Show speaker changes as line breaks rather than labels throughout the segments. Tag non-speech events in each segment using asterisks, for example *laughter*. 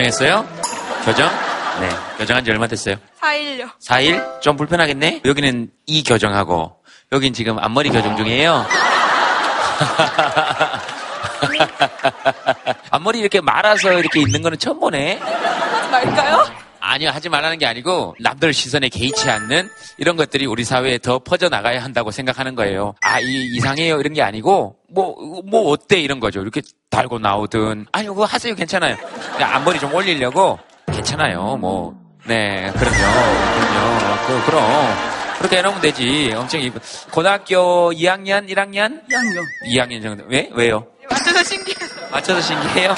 교정했어요? 교정? 네. 교정한 지 얼마 됐어요?
4일요.
4일? 좀 불편하겠네? 여기는 이 교정하고, 여긴 지금 앞머리 교정 중이에요. *laughs* 앞머리 이렇게 말아서 이렇게 있는 거는 처음 보네?
하지 말까요?
아니요, 하지 말라는 게 아니고, 남들 시선에 개의치 않는 이런 것들이 우리 사회에 더 퍼져나가야 한다고 생각하는 거예요. 아, 이, 이상해요. 이런 게 아니고, 뭐, 뭐, 어때? 이런 거죠. 이렇게 달고 나오든. 아니, 그거 하세요. 괜찮아요. 앞머리 좀 올리려고, 괜찮아요. 뭐, 네, 그럼요. 그럼요. 그, 그럼. 그렇게 해놓으면 되지. 엄청 이쁜. 고등학교 2학년, 1학년?
2학년.
2학년 정도. 왜? 왜요?
맞춰서 신기해서.
맞춰서 신기해요.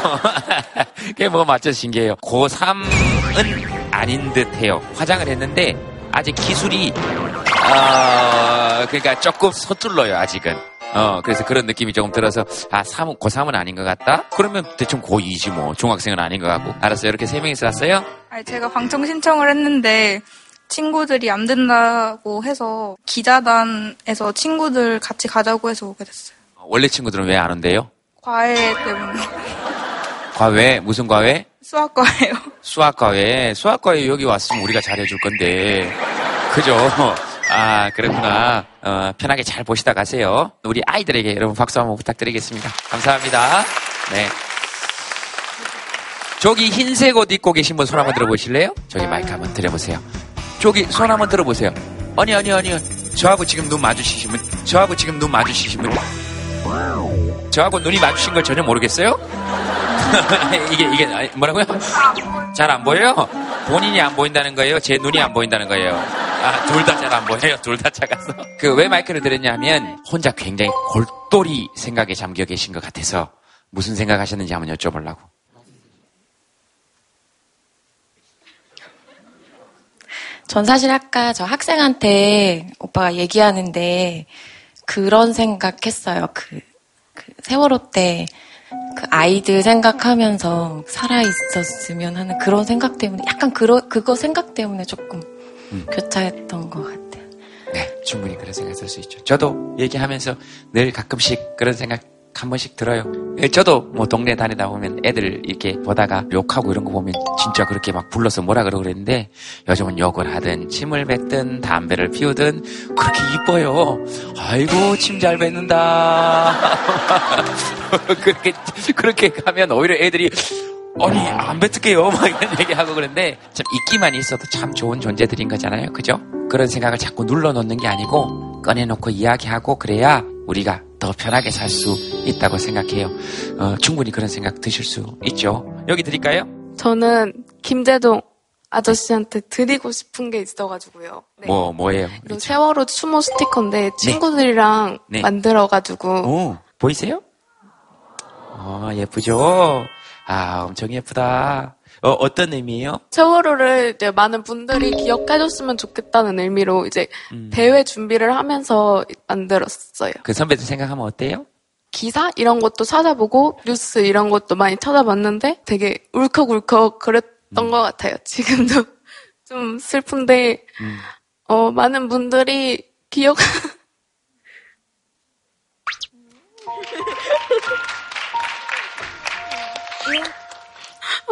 *laughs* 그게 뭐가 맞춰서 신기해요. 고3은 아닌 듯 해요. 화장을 했는데, 아직 기술이, 어, 그러니까 조금 서툴러요, 아직은. 어, 그래서 그런 느낌이 조금 들어서, 아, 3, 고3은 아닌 것 같다? 그러면 대충 고2지 뭐. 중학생은 아닌 것 같고. 알았어요. 이렇게 세 명이서 왔어요?
아니, 제가 방청 신청을 했는데 친구들이 안 된다고 해서 기자단에서 친구들 같이 가자고 해서 오게 됐어요.
원래 친구들은 왜 안 온대요?
과외 때문에. *laughs*
과외? 무슨 과외?
수학과예요.
수학과에 수학과에 여기 왔으면 우리가 잘해줄 건데 그죠? 아 그렇구나. 어, 편하게 잘 보시다 가세요. 우리 아이들에게 여러분 박수 한번 부탁드리겠습니다. 감사합니다. 네. 저기 흰색 옷 입고 계신 분 손 한번 들어보실래요? 저기 마이크 한번 드려보세요. 저기 손 한번 들어보세요. 아니 아니 아니요. 저하고 지금 눈 마주치시면 저하고 지금 눈 마주치시면 저하고 눈이 마주친 걸 전혀 모르겠어요? *laughs* 이게 이게 아니, 뭐라고요? 잘 안 보여요? 본인이 안 보인다는 거예요? 제 눈이 안 보인다는 거예요? 아, 둘 다 잘 안 보여요. 둘 다 작아서. 그 왜 마이크를 들었냐면 혼자 굉장히 골똘히 생각에 잠겨 계신 것 같아서 무슨 생각하셨는지 한번 여쭤보려고.
전 사실 아까 저 학생한테 오빠가 얘기하는데 그런 생각했어요. 그, 그 세월호 때 그 아이들 생각하면서 살아 있었으면 하는 그런 생각 때문에 약간 그러, 그거 생각 때문에 조금
음.
교차했던 것 같아요.
네, 충분히 그런 생각 쓸수 있죠. 저도 얘기하면서 늘 가끔씩 그런 생각 한 번씩 들어요. 예, 저도 뭐 동네 다니다 보면 애들 이렇게 보다가 욕하고 이런 거 보면 진짜 그렇게 막 불러서 뭐라 그러고 그랬는데 요즘은 욕을 하든 침을 뱉든 담배를 피우든 그렇게 이뻐요. 아이고 침 잘 뱉는다. *laughs* 그렇게 그렇게 가면 오히려 애들이 아니 안 뱉을게요. *laughs* 막 이런 얘기하고 그런데 참 있기만 있어도 참 좋은 존재들인 거잖아요. 그죠? 그런 생각을 자꾸 눌러놓는 게 아니고 꺼내놓고 이야기하고 그래야 우리가 더 편하게 살 수 있다고 생각해요. 어, 충분히 그런 생각 드실 수 있죠. 여기 드릴까요?
저는 김재동 아저씨한테 드리고 싶은 게 있어가지고요. 네.
뭐 뭐예요?
이거 세월호 추모 스티커인데 친구들이랑
네.
만들어가지고.
오 보이세요? 어 예쁘죠 아 엄청 예쁘다 어, 어떤 의미예요
세월호를 이제 많은 분들이 기억해줬으면 좋겠다는 의미로 이제
음.
대회 준비를 하면서 만들었어요.
그 선배들 생각하면 어때요
기사 이런 것도 찾아보고 뉴스 이런 것도 많이 찾아봤는데 되게 울컥울컥 그랬던 것 같아요. *laughs* 지금도 좀 슬픈데
음.
어, 많은 분들이 기억 *laughs*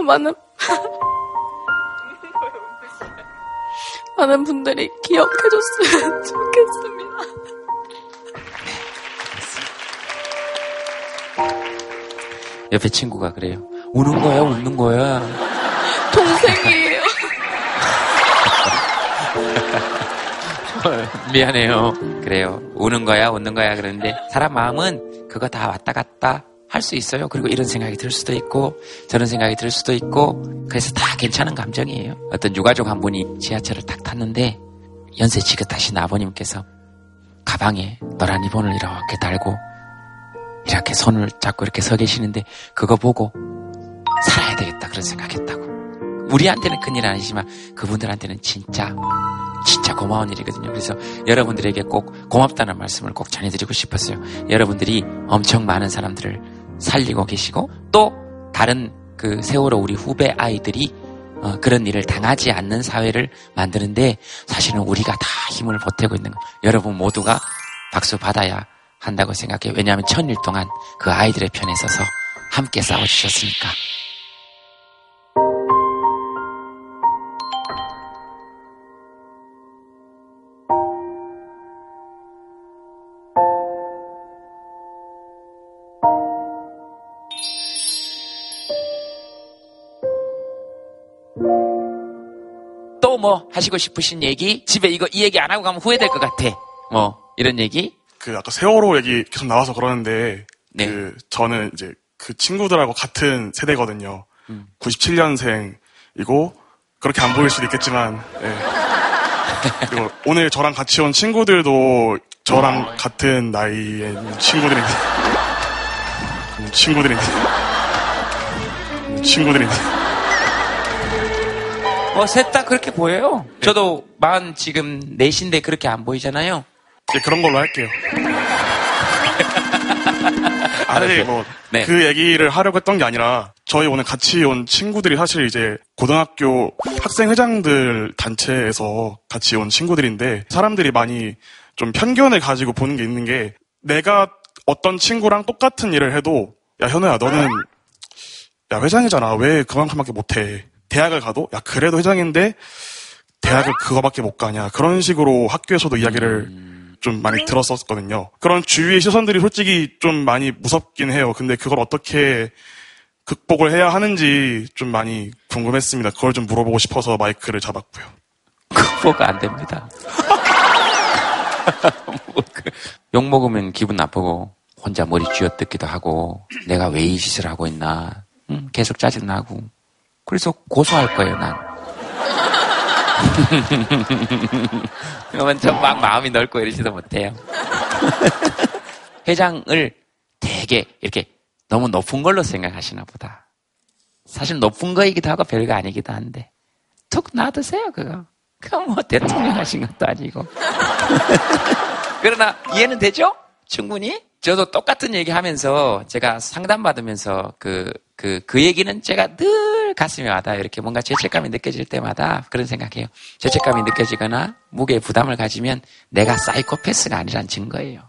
많은 많은 분들이 기억해줬으면 *laughs* 좋겠습니다.
옆에 친구가 그래요. 우는 거야, 웃는 거야.
동생이에요. *laughs*
미안해요. 그래요. 우는 거야, 웃는 거야. 그러는데 사람 마음은 그거 다 왔다 갔다 할 수 있어요. 그리고 이런 생각이 들 수도 있고 저런 생각이 들 수도 있고 그래서 다 괜찮은 감정이에요. 어떤 유가족 한 분이 지하철을 딱 탔는데 연세 지긋하신 아버님께서 가방에 노란 리본을 이렇게 달고 이렇게 손을 잡고 이렇게 서 계시는데 그거 보고 살아야 되겠다 그런 생각했다고. 우리한테는 큰일 아니지만 그분들한테는 진짜 진짜 고마운 일이거든요. 그래서 여러분들에게 꼭 고맙다는 말씀을 꼭 전해드리고 싶었어요. 여러분들이 엄청 많은 사람들을 살리고 계시고 또 다른 그 세월호 우리 후배 아이들이 어, 그런 일을 당하지 않는 사회를 만드는데 사실은 우리가 다 힘을 보태고 있는 거. 여러분 모두가 박수 받아야 한다고 생각해요. 왜냐하면 천일 동안 그 아이들의 편에 서서 함께 싸워주셨으니까. 뭐 하시고 싶으신 얘기 집에 이거 이 얘기 안 하고 가면 후회될 것 같아. 뭐 이런 얘기.
그 아까 세월호 얘기 계속 나와서 그러는데
네.
그 저는 이제 그 친구들하고 같은 세대거든요.
음.
97년생이고 그렇게 안 보일 수도 있겠지만 예. *laughs* 그리고 오늘 저랑 같이 온 친구들도 저랑 같은 나이의 친구들입니다. 음, 친구들입니다. 음, 친구들입니다.
뭐셋다 그렇게 보여요. 저도 만 지금 넷인데 그렇게 안 보이잖아요.
예, 그런 걸로 할게요. *laughs* 아, 네, 뭐,
네.
그 얘기를 하려고 했던 게 아니라, 저희 오늘 같이 온 친구들이 사실 이제 고등학교 학생회장들 단체에서 같이 온 친구들인데, 사람들이 많이 좀 편견을 가지고 보는 게 있는 게, 내가 어떤 친구랑 똑같은 일을 해도, 야, 현우야, 너는, 야, 회장이잖아. 왜 그만큼밖에 못해? 대학을 가도, 야, 그래도 회장인데, 대학을 그거밖에 못 가냐. 그런 식으로 학교에서도 이야기를 좀 많이 들었었거든요. 그런 주위의 시선들이 솔직히 좀 많이 무섭긴 해요. 근데 그걸 어떻게 극복을 해야 하는지 좀 많이 궁금했습니다. 그걸 좀 물어보고 싶어서 마이크를 잡았고요.
극복 안 됩니다. *laughs* 욕 먹으면 기분 나쁘고 혼자 머리 쥐어뜯기도 하고 내가 왜 이 짓을 하고 있나 음, 계속 짜증나고 그래서 고소할 거예요 난. *laughs* 그러면 저막 마음이 넓고 이러지도 못해요. 회장을 되게 이렇게 너무 높은 걸로 생각하시나 보다. 사실 높은 거이기도 하고 별거 아니기도 한데 툭 놔두세요 그거. 그거 뭐 대통령 하신 것도 아니고. *laughs* 그러나 이해는 되죠? 충분히? 저도 똑같은 얘기 하면서 제가 상담받으면서 그, 그, 그 얘기는 제가 늘 가슴에 와닿아요. 이렇게 뭔가 죄책감이 느껴질 때마다 그런 생각해요. 죄책감이 느껴지거나 무게에 부담을 가지면 내가 사이코패스가 아니란 증거예요.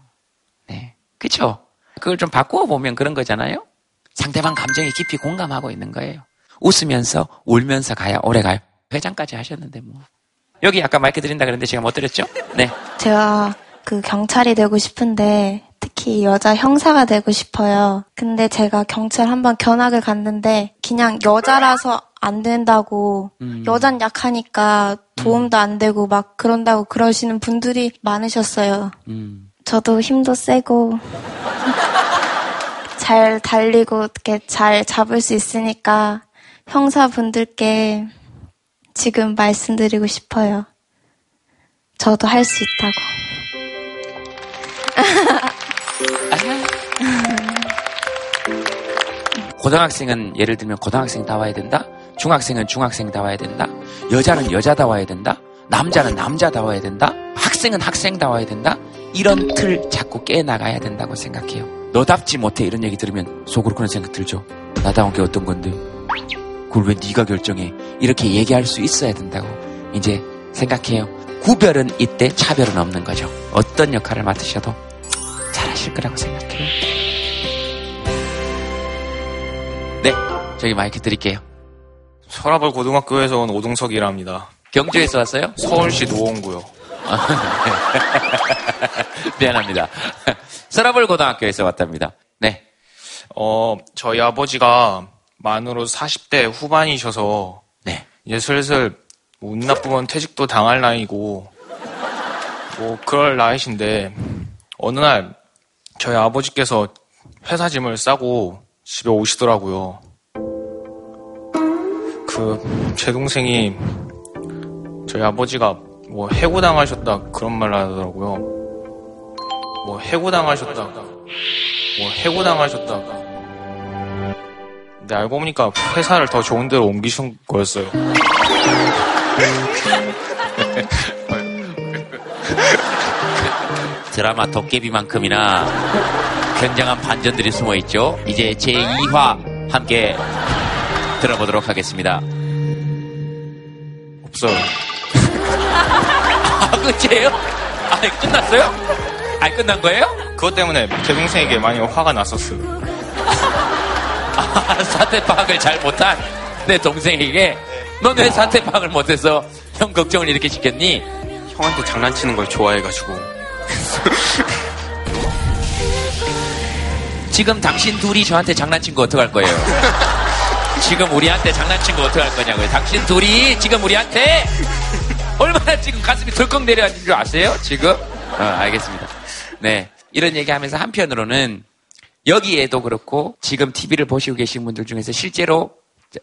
네. 그쵸? 그걸 좀 바꾸어 보면 그런 거잖아요? 상대방 감정에 깊이 공감하고 있는 거예요. 웃으면서, 울면서 가야 오래 가요. 회장까지 하셨는데 뭐. 여기 아까 마이크 드린다 그랬는데 제가 못 드렸죠? 네.
제가 그 경찰이 되고 싶은데 특히 여자 형사가 되고 싶어요. 근데 제가 경찰 한번 견학을 갔는데 그냥 여자라서 안 된다고
음.
여잔 약하니까 도움도 안 되고 막 그런다고 그러시는 분들이 많으셨어요.
음.
저도 힘도 세고 *laughs* 잘 달리고 어떻게 잘 잡을 수 있으니까 형사분들께 지금 말씀드리고 싶어요. 저도 할 수 있다고. *laughs*
고등학생은 예를 들면 고등학생 다 와야 된다. 중학생은 중학생 다 와야 된다. 여자는 여자 다 와야 된다. 남자는 남자 다 와야 된다. 학생은 학생 다 와야 된다. 이런 틀 자꾸 깨나가야 된다고 생각해요. 너답지 못해 이런 얘기 들으면 속으로 그런 생각 들죠. 나다운 게 어떤 건데? 그걸 왜 네가 결정해? 이렇게 얘기할 수 있어야 된다고 이제 생각해요. 구별은 이때 차별은 없는 거죠. 어떤 역할을 맡으셔도 잘하실 거라고 생각해요. 네, 저기 마이크 드릴게요.
서라벌 고등학교에서 온 오동석이라 합니다.
경주에서 왔어요?
서울시 노원구요. *laughs*
미안합니다. 서라벌 고등학교에서 왔답니다. 네.
어, 저희 아버지가 만으로 40대 후반이셔서
네.
이제 슬슬 뭐운 나쁘면 퇴직도 당할 나이고 뭐 그럴 나이신데 어느 날 저희 아버지께서 회사 짐을 싸고 집에 오시더라고요. 그 제 동생이 저희 아버지가 뭐 해고당하셨다 그런 말 하더라고요. 뭐 해고당하셨다. 뭐 해고당하셨다. 근데 알고 보니까 회사를 더 좋은 데로 옮기신 거였어요. *laughs*
드라마 도깨비만큼이나 굉장한 반전들이 숨어 있죠. 이제 제2화 함께 들어보도록 하겠습니다.
없어요.
아, 끝이에요? 아, 끝났어요? 아, 끝난 거예요?
그것 때문에 제 동생에게 많이 화가 났었어요.
아, 사태 파악을 잘 못한 내 동생에게 넌 왜 사태 파악을 못해서 형 걱정을 이렇게 시켰니?
형한테 장난치는 걸 좋아해가지고. *laughs*
지금 당신 둘이 저한테 장난친 거 어떡할 거예요? 지금 우리한테 장난친 거 어떡할 거냐고요? 당신 둘이 지금 우리한테 얼마나 지금 가슴이 덜컥 내려앉은 줄 아세요? 지금? 어, 알겠습니다. 네. 이런 얘기 하면서 한편으로는 여기에도 그렇고 지금 TV를 보시고 계신 분들 중에서 실제로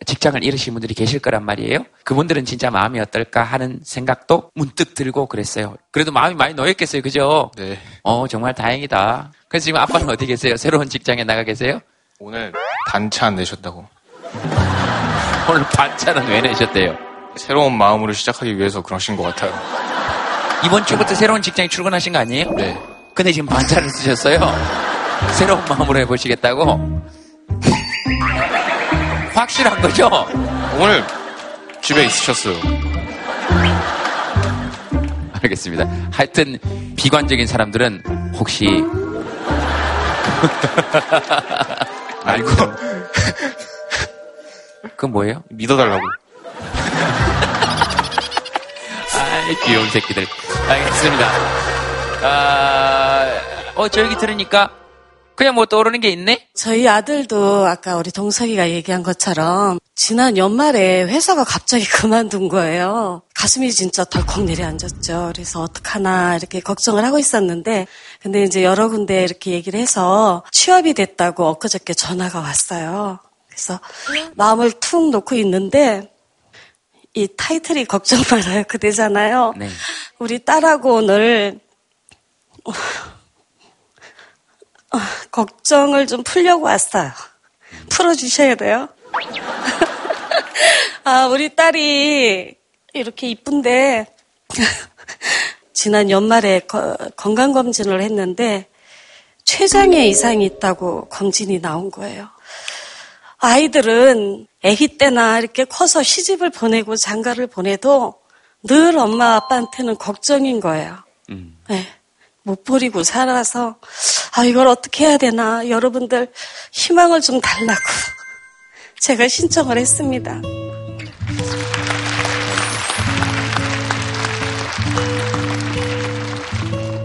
직장을 잃으신 분들이 계실 거란 말이에요. 그분들은 진짜 마음이 어떨까 하는 생각도 문득 들고 그랬어요. 그래도 마음이 많이 놓였겠어요. 그죠?
네.
어, 정말 다행이다. 그래서 지금 아빠는 어디 계세요? 새로운 직장에 나가 계세요?
오늘 반찬 내셨다고.
오늘 반찬은 왜 내셨대요?
새로운 마음으로 시작하기 위해서 그러신 것 같아요.
이번 주부터 새로운 직장에 출근하신 거 아니에요?
네.
근데 지금 반찬을 쓰셨어요? 새로운 마음으로 해보시겠다고? 확실한 거죠?
오늘 집에 있으셨어요.
알겠습니다. 하여튼 비관적인 사람들은 혹시 *laughs*
알고
그건 뭐예요?
믿어달라고.
아이 귀여운 새끼들. 알겠습니다. 아, 어, 저 얘기 들으니까 그냥 뭐 떠오르는 게 있네?
저희 아들도 아까 우리 동석이가 얘기한 것처럼 지난 연말에 회사가 갑자기 *laughs* 그만둔 거예요. 가슴이 진짜 덜컥 내려앉았죠. 그래서 어떡하나 이렇게 걱정을 하고 있었는데 근데 이제 여러 군데 이렇게 얘기를 해서 취업이 됐다고 엊그저께 전화가 왔어요. 그래서 마음을 툭 놓고 있는데 이 타이틀이 걱정 말아요 그대잖아요.
네.
우리 딸하고 오늘 어, 걱정을 좀 풀려고 왔어요. 풀어주셔야 돼요. *laughs* 아, 우리 딸이 이렇게 이쁜데, *laughs* 지난 연말에 거- 건강검진을 했는데, 췌장에 이상이 있다고 검진이 나온 거예요. 아이들은 아기 때나 이렇게 커서 시집을 보내고 장가를 보내도 늘 엄마 아빠한테는 걱정인 거예요.
음.
네. 못 버리고 살아서 아 이걸 어떻게 해야 되나 여러분들 희망을 좀 달라고 *laughs* 제가 신청을 했습니다.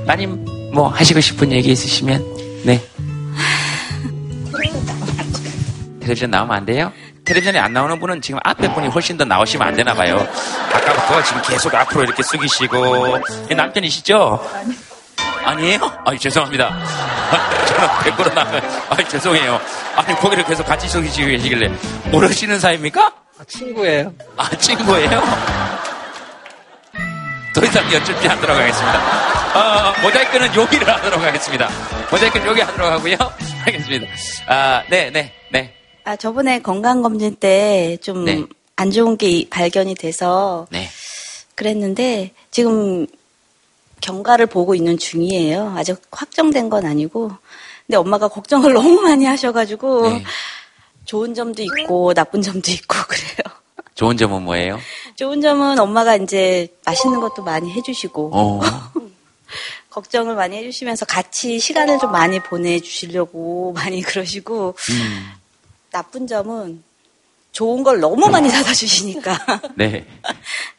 따님 뭐 하시고 싶은 얘기 있으시면 네. 텔레비전 나오면 안 돼요? 텔레비전에 안 나오는 분은 지금 앞에 분이 훨씬 더 나오시면 안 되나 봐요. 아까부터 지금 계속 앞으로 이렇게 숙이시고 이 남편이시죠? 아니 에요? 아니 죄송합니다. 저는 100% 나면 아니 죄송해요. 아니 고개를 계속 같이 숙이시고 계시길래 모르시는 사이입니까?
친구예요.
아 친구예요? 더 이상 여쭙지 않도록 하겠습니다. 어, 모자이크는 여기를 하도록 하겠습니다. 모자이크는 여기 하도록 하고요. 알겠습니다. 아, 네, 네, 네.
아, 저번에 건강검진 때좀
네.
안 좋은 게 이- 발견이 돼서
네.
그랬는데 지금 경과를 보고 있는 중이에요. 아직 확정된 건 아니고. 근데 엄마가 걱정을 *laughs* 너무 많이 하셔가지고
네.
좋은 점도 있고 나쁜 점도 있고 *laughs* 그래요.
좋은 점은 뭐예요?
좋은 점은 엄마가 이제 맛있는 것도 많이 해주시고
어, *laughs*
걱정을 많이 해주시면서 같이 시간을 좀 많이 보내주시려고 많이 그러시고
음,
나쁜 점은 좋은 걸 너무 많이 사다 주시니까
네.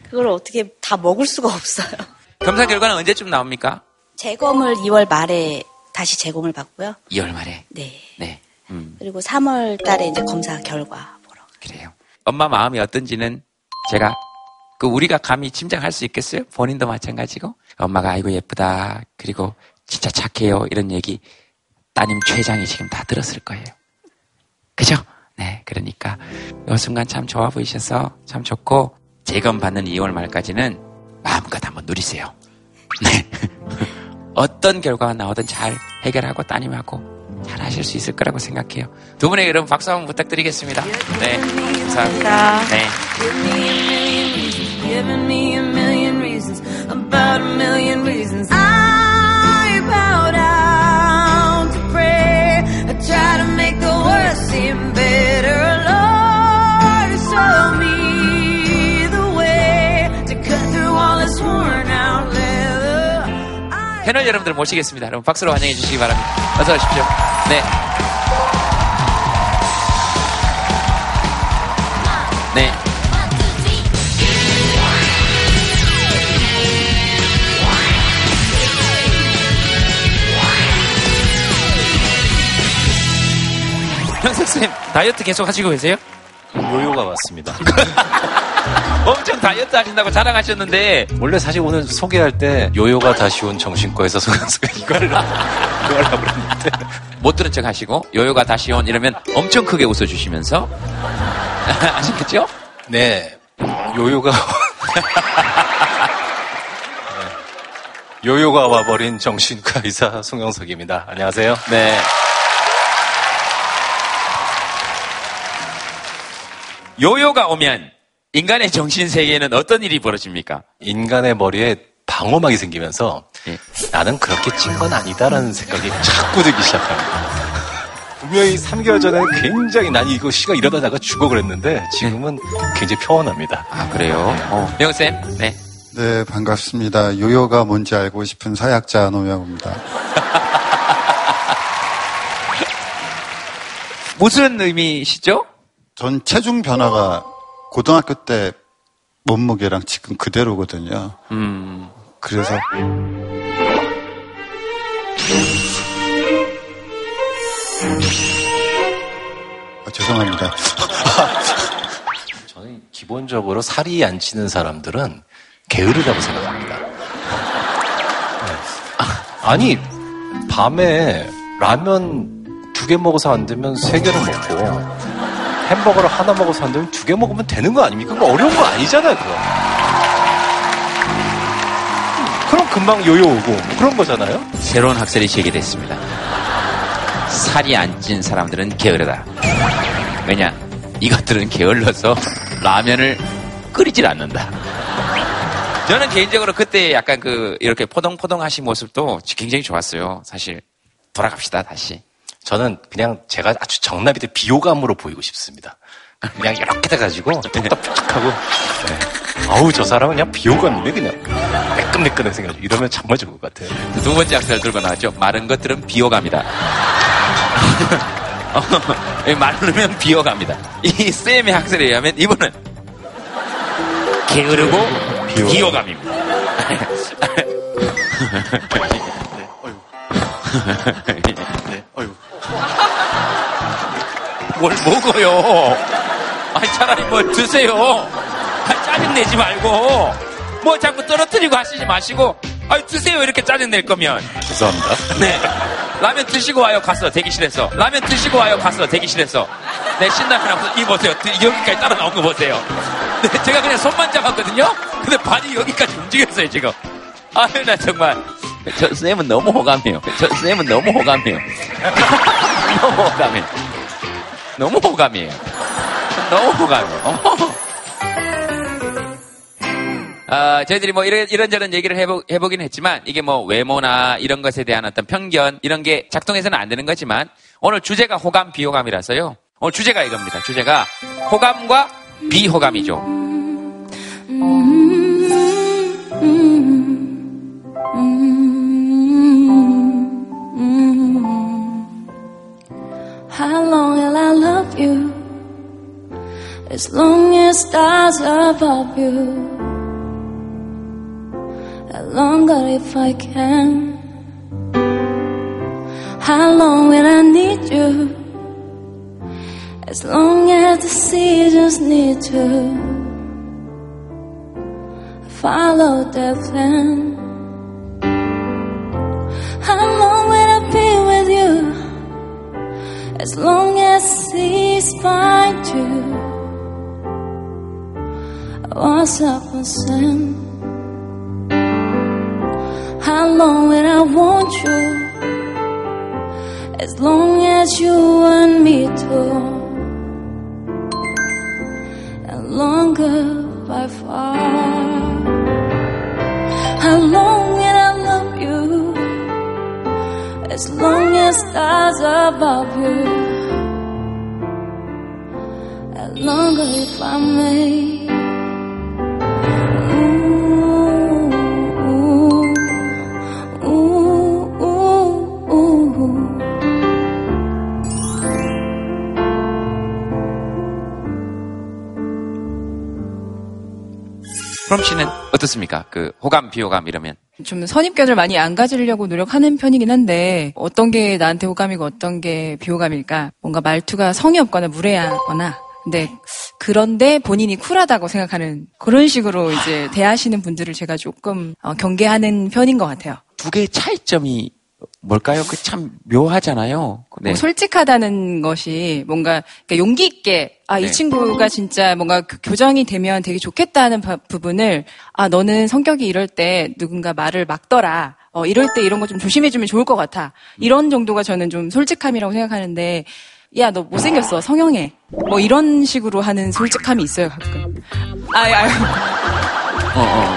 그걸 어떻게 다 먹을 수가 없어요.
검사 결과는 언제쯤 나옵니까?
재검을 2월 말에 다시 재검을 받고요.
2월 말에.
네.
네. 음,
그리고 3월 달에 이제 검사 결과 보러.
그래요. 엄마 마음이 어떤지는 제가 그 우리가 감히 짐작할 수 있겠어요? 본인도 마찬가지고 엄마가 아이고 예쁘다 그리고 진짜 착해요 이런 얘기 따님 최장이 지금 다 들었을 거예요. 그죠? 네, 그러니까 이 순간 참 좋아 보이셔서 참 좋고 재검 받는 2월 말까지는 마음껏 한번 누리세요. 네. *laughs* 어떤 결과가 나오든 잘 해결하고 따님하고 잘 하실 수 있을 거라고 생각해요. 두 분에게 여러분 박수 한번 부탁드리겠습니다. 네, 감사합니다. 네. 패널 여러분들 모시겠습니다. 여러분 박수로 환영해 주시기 바랍니다. 어서 오십시오. 네. 네. 형석 쌤 다이어트 계속 하시고 계세요?
요요가 왔습니다. *laughs*
엄청 다이어트 하신다고 자랑하셨는데
원래 사실 오늘 소개할 때 요요가 다시 온 정신과에서 소개했어요. 이걸 이거 하려고 그랬는데
못 들은 척 하시고 요요가 다시 온 이러면 엄청 크게 웃어 주시면서 *laughs* 아시겠죠?
네 요요가 네. 요요가 와버린 정신과 의사 송영석입니다. 안녕하세요.
네. 요요가 오면 인간의 정신 세계에는 어떤 일이 벌어집니까?
인간의 머리에 방어막이 생기면서
예.
나는 그렇게 찐 건 아니다라는 생각이 자꾸 들기 시작합니다. 분명히 3개월 전에 굉장히 난 이거 시가 이러다가 죽어 그랬는데 지금은 굉장히 평온합니다.
아 그래요? 어. 영쌤, 네.
네, 반갑습니다. 요요가 뭔지 알고 싶은 사약자 노명입니다. *laughs*
무슨 의미시죠?
전 체중 변화가 고등학교 때 몸무게랑 지금 그대로거든요.
음.
그래서 아, 죄송합니다.
저는 기본적으로 살이 안 찌는 사람들은 게으르다고 생각합니다. 네. 아니 밤에 라면 두 개 먹어서 안 되면 세 개를 먹고 햄버거를 하나 먹어서 안 되면 두 개 먹으면 되는 거 아닙니까? 그거 어려운 거 아니잖아요, 그거. 그럼 금방 요요 오고 뭐 그런 거잖아요.
새로운 학설이 제기됐습니다. 살이 안 찐 사람들은 게으르다. 왜냐? 이것들은 게을러서 라면을 끓이질 않는다. 저는 개인적으로 그때 약간 그 이렇게 포동포동 하신 모습도 굉장히 좋았어요. 사실 돌아갑시다 다시.
저는 그냥 제가 아주 정나비들 비호감으로 보이고 싶습니다. 그냥 이렇게 돼가지고 *laughs* 똑딱똑딱하고 네. 아우 저 사람은 그냥 비호감이네 그냥 매끈매끈해 생각 이러면 정말 좋을 것 같아요.
두 번째 학설 들고 나왔죠. 마른 것들은 비호감이다. *laughs* 어, 마르면 비호감이다. 이 쌤의 학설에 의하면 이분은 게으르고 비호감입니다. *laughs*
네, 어휴. *laughs*
뭘 먹어요? 아니, 차라리 뭘 드세요. 아니, 짜증내지 말고. 뭐 자꾸 떨어뜨리고 하시지 마시고. 아니, 드세요. 이렇게 짜증낼 거면.
죄송합니다. *laughs*
네. 라면 드시고 와요. 갔어. 대기실에서. 라면 드시고 와요. 갔어. 대기실에서. 네, 신라면 이 보세요. 드- 여기까지 따라 나온 거 보세요. 네, 제가 그냥 손만 잡았거든요. 근데 발이 여기까지 움직였어요, 지금. 아유, 나 정말. 저 쌤은 너무 호감해요. 저 쌤은 너무 호감해요. 너무 호감해요. 너무 호감이에요. 너무 호감이에요. 아, 저희들이 뭐 이런, 이런저런 얘기를 해보, 해보긴 했지만 이게 뭐 외모나 이런 것에 대한 어떤 편견 이런 게 작동해서는 안 되는 거지만 오늘 주제가 호감, 비호감이라서요. 오늘 주제가 이겁니다. 주제가 호감과 비호감이죠.
How long will I love you? As long as stars above you. Longer if I can? How long will I need you? As long as the seasons need to follow their plan. As long as he's find you, what's up with sand? How long will I want you? As long as you want me to, and longer by far. As stars above you, and longer if I may.
프롬 씨는 어떻습니까? 그 호감, 비호감 이러면.
좀 선입견을 많이 안 가지려고 노력하는 편이긴 한데 어떤 게 나한테 호감이고 어떤 게 비호감일까? 뭔가 말투가 성의 없거나 무례하거나 근데 그런데 본인이 쿨하다고 생각하는 그런 식으로 이제 대하시는 분들을 제가 조금 어, 경계하는 편인 것 같아요.
두 개의 차이점이 뭘까요? 그 참 묘하잖아요. 네.
뭐 솔직하다는 것이 뭔가 그러니까 용기 있게 아이
네.
친구가 진짜 뭔가 그 교정이 되면 되게 좋겠다는 바- 부분을 아 너는 성격이 이럴 때 누군가 말을 막더라 어 이럴 때 이런 거 좀 조심해주면 좋을 것 같아 이런 정도가 저는 좀 솔직함이라고 생각하는데 야 너 못생겼어 성형해 뭐 이런 식으로 하는 솔직함이 있어요 가끔 아예 아예
어, 어.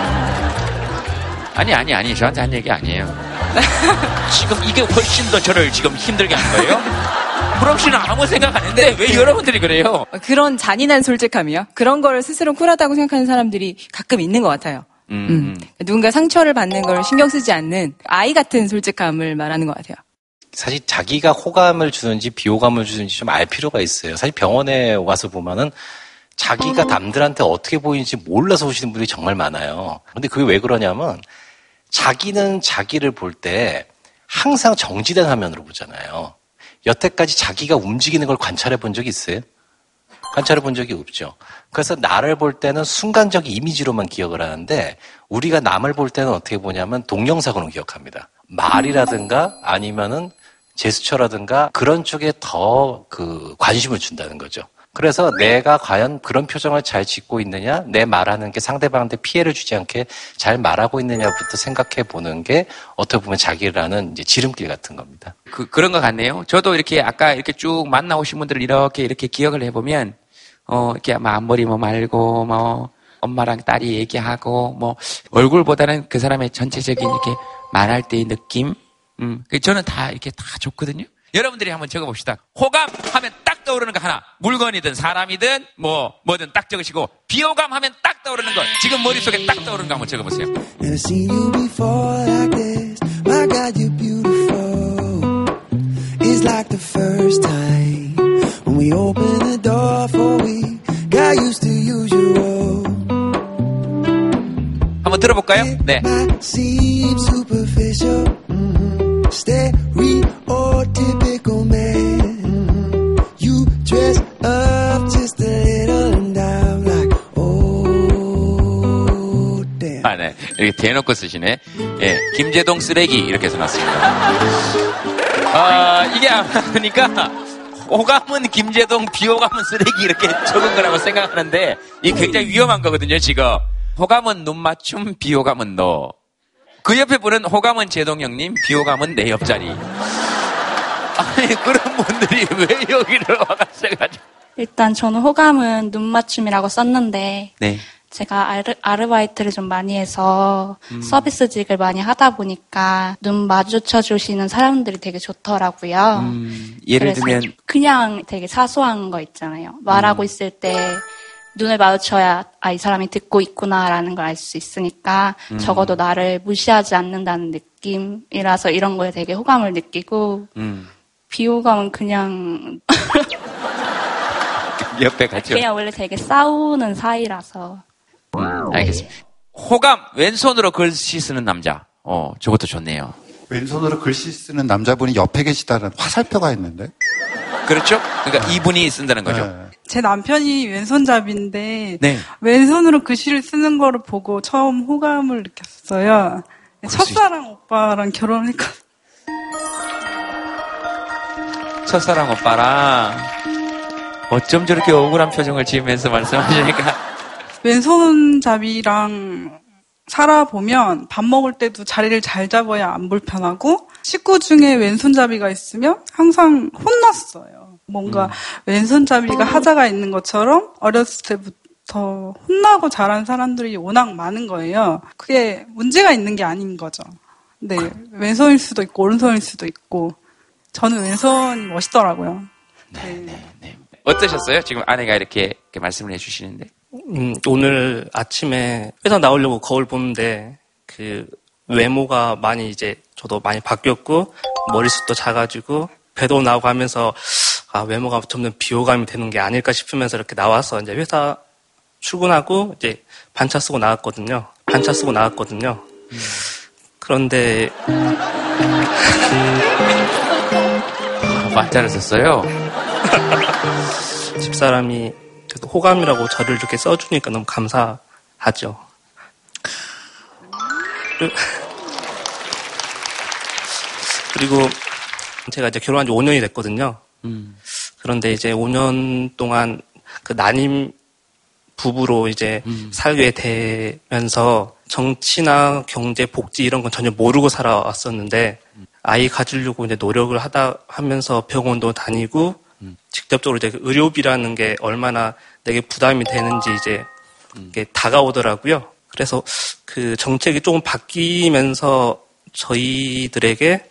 아니, 아니, 아니. 저한테 한 얘기 아니에요. *laughs* 지금 이게 훨씬 더 저를 지금 힘들게 하는 거예요? 구럼 씨는 아무 생각 안 했는데 왜 여러분들이 그래요?
그런 잔인한 솔직함이요 그런 걸 스스로 쿨하다고 생각하는 사람들이 가끔 있는 것 같아요.
음.
누군가 상처를 받는 걸 신경 쓰지 않는 아이 같은 솔직함을 말하는 것 같아요.
사실 자기가 호감을 주는지 비호감을 주는지 좀 알 필요가 있어요. 사실 병원에 와서 보면은 자기가 남들한테 어떻게 보이는지 몰라서 오시는 분들이 정말 많아요. 근데 그게 왜 그러냐면 자기는 자기를 볼 때 항상 정지된 화면으로 보잖아요. 여태까지 자기가 움직이는 걸 관찰해 본 적이 있어요? 관찰해 본 적이 없죠. 그래서 나를 볼 때는 순간적 이미지로만 기억을 하는데 우리가 남을 볼 때는 어떻게 보냐면 동영상으로 기억합니다. 말이라든가 아니면은 제스처라든가 그런 쪽에 더 그 관심을 준다는 거죠. 그래서 내가 과연 그런 표정을 잘 짓고 있느냐, 내 말하는 게 상대방한테 피해를 주지 않게 잘 말하고 있느냐부터 생각해 보는 게 어떻게 보면 자기라는 이제 지름길 같은 겁니다.
그, 그런 것 같네요. 저도 이렇게 아까 이렇게 쭉 만나오신 분들을 이렇게 이렇게 기억을 해보면, 어, 이렇게 뭐 앞머리 뭐 말고, 뭐, 엄마랑 딸이 얘기하고, 뭐, 얼굴보다는 그 사람의 전체적인 이렇게 말할 때의 느낌, 음, 그 저는 다 이렇게 다 좋거든요. 여러분들이 한번 적어봅시다. 호감 하면 딱 떠오르는 거 하나. 물건이든 사람이든 뭐, 뭐든 딱 적으시고, 비호감 하면 딱 떠오르는 거. 지금 머릿속에 딱 떠오르는 거 한번 적어보세요.
Never seen you before like this. My God, you're beautiful. It's like the first time when we opened the door for we got used to usual.
한번 들어볼까요? 네.
Seem superficial. Mm-hmm. Stereotypical man. Mm-hmm. You dress up just a little and I'm like, oh.
아, 네. 이렇게 대놓고 쓰시네. 예. 김재동 쓰레기. 이렇게 써놨습니다. 아, 이게 아마 그러니까, 호감은 김재동, 비호감은 쓰레기. 이렇게 적은 거라고 생각하는데, 이 굉장히 위험한 거거든요, 지금. 호감은 눈 맞춤, 비호감은 너. 그 옆에 분은 호감은 재동 형님, 비호감은 내 옆자리. 아니, 그런 분들이 왜 여기를 와가셔가지고.
일단 저는 호감은 눈 맞춤이라고 썼는데
네.
제가 아르, 아르바이트를 좀 많이 해서
음.
서비스직을 많이 하다 보니까 눈 마주쳐 주시는 사람들이 되게 좋더라고요.
음, 예를 들면,
그냥 되게 사소한 거 있잖아요. 말하고 있을 때 눈을 마주쳐야 아 이 사람이 듣고 있구나라는 걸 알 수 있으니까
음.
적어도 나를 무시하지 않는다는 느낌이라서 이런 거에 되게 호감을 느끼고
음,
비호감은 그냥 *laughs*
옆에 같이.
그냥 원래 되게 싸우는 사이라서
알겠습니다. 호감, 왼손으로 글씨 쓰는 남자. 어, 저것도 좋네요.
왼손으로 글씨 쓰는 남자분이 옆에 계시다는 화살표가 있는데.
그렇죠? 그러니까 이분이 쓴다는 거죠.
제 남편이 왼손잡이인데
네.
왼손으로 글씨를 쓰는 거를 보고 처음 호감을 느꼈어요. 첫사랑 오빠랑 결혼했거든요.
첫사랑 오빠랑 어쩜 저렇게 억울한 표정을 지으면서 말씀하시니까 *laughs*
왼손잡이랑 살아보면 밥 먹을 때도 자리를 잘 잡아야 안 불편하고 식구 중에 왼손잡이가 있으면 항상 혼났어요. 뭔가 왼손잡이가 하자가 있는 것처럼 어렸을 때부터 혼나고 자란 사람들이 워낙 많은 거예요. 그게 문제가 있는 게 아닌 거죠. 네, 왼손일 수도 있고 오른손일 수도 있고 저는 왼손이 멋있더라고요.
어떠셨어요? 지금 아내가 이렇게, 이렇게 말씀을 해주시는데
음, 오늘 아침에 회사 나오려고 거울 보는데 그 외모가 많이 이제 저도 많이 바뀌었고 머리숱도 작아지고 배도 나오고 하면서 아 외모가 점점 비호감이 되는 게 아닐까 싶으면서 이렇게 나와서 이제 회사 출근하고 이제 반차 쓰고 나왔거든요. 반차 쓰고 나왔거든요. 그런데
반차를 썼어요? *laughs*
집사람이 호감이라고 저를 이렇게 써주니까 너무 감사하죠. 그- *laughs* 그리고 제가 이제 결혼한 지 5년이 됐거든요. 그런데 이제 5년 동안 그 난임 부부로 이제 살게 되면서 정치나 경제, 복지 이런 건 전혀 모르고 살아왔었는데 아이 가지려고 이제 노력을 하다 하면서 병원도 다니고 직접적으로 이제 그 의료비라는 게 얼마나 내게 부담이 되는지 이제 이게 다가오더라고요. 그래서 그 정책이 조금 바뀌면서 저희들에게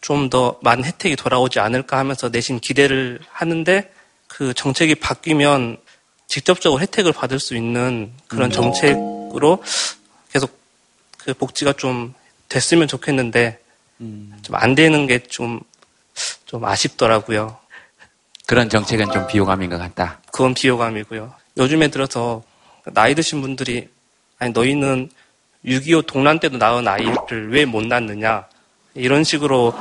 좀 더 많은 혜택이 돌아오지 않을까 하면서 내심 기대를 하는데 그 정책이 바뀌면 직접적으로 혜택을 받을 수 있는 그런
음.
정책으로 계속 그 복지가 좀 됐으면 좋겠는데 좀 안 되는 게 좀 좀 아쉽더라고요.
그런 정책은 좀 비호감인 것 같다.
그건 비호감이고요. 요즘에 들어서 나이 드신 분들이 아니 너희는 6.25 동란 때도 낳은 아이를 왜 못 낳느냐 이런 식으로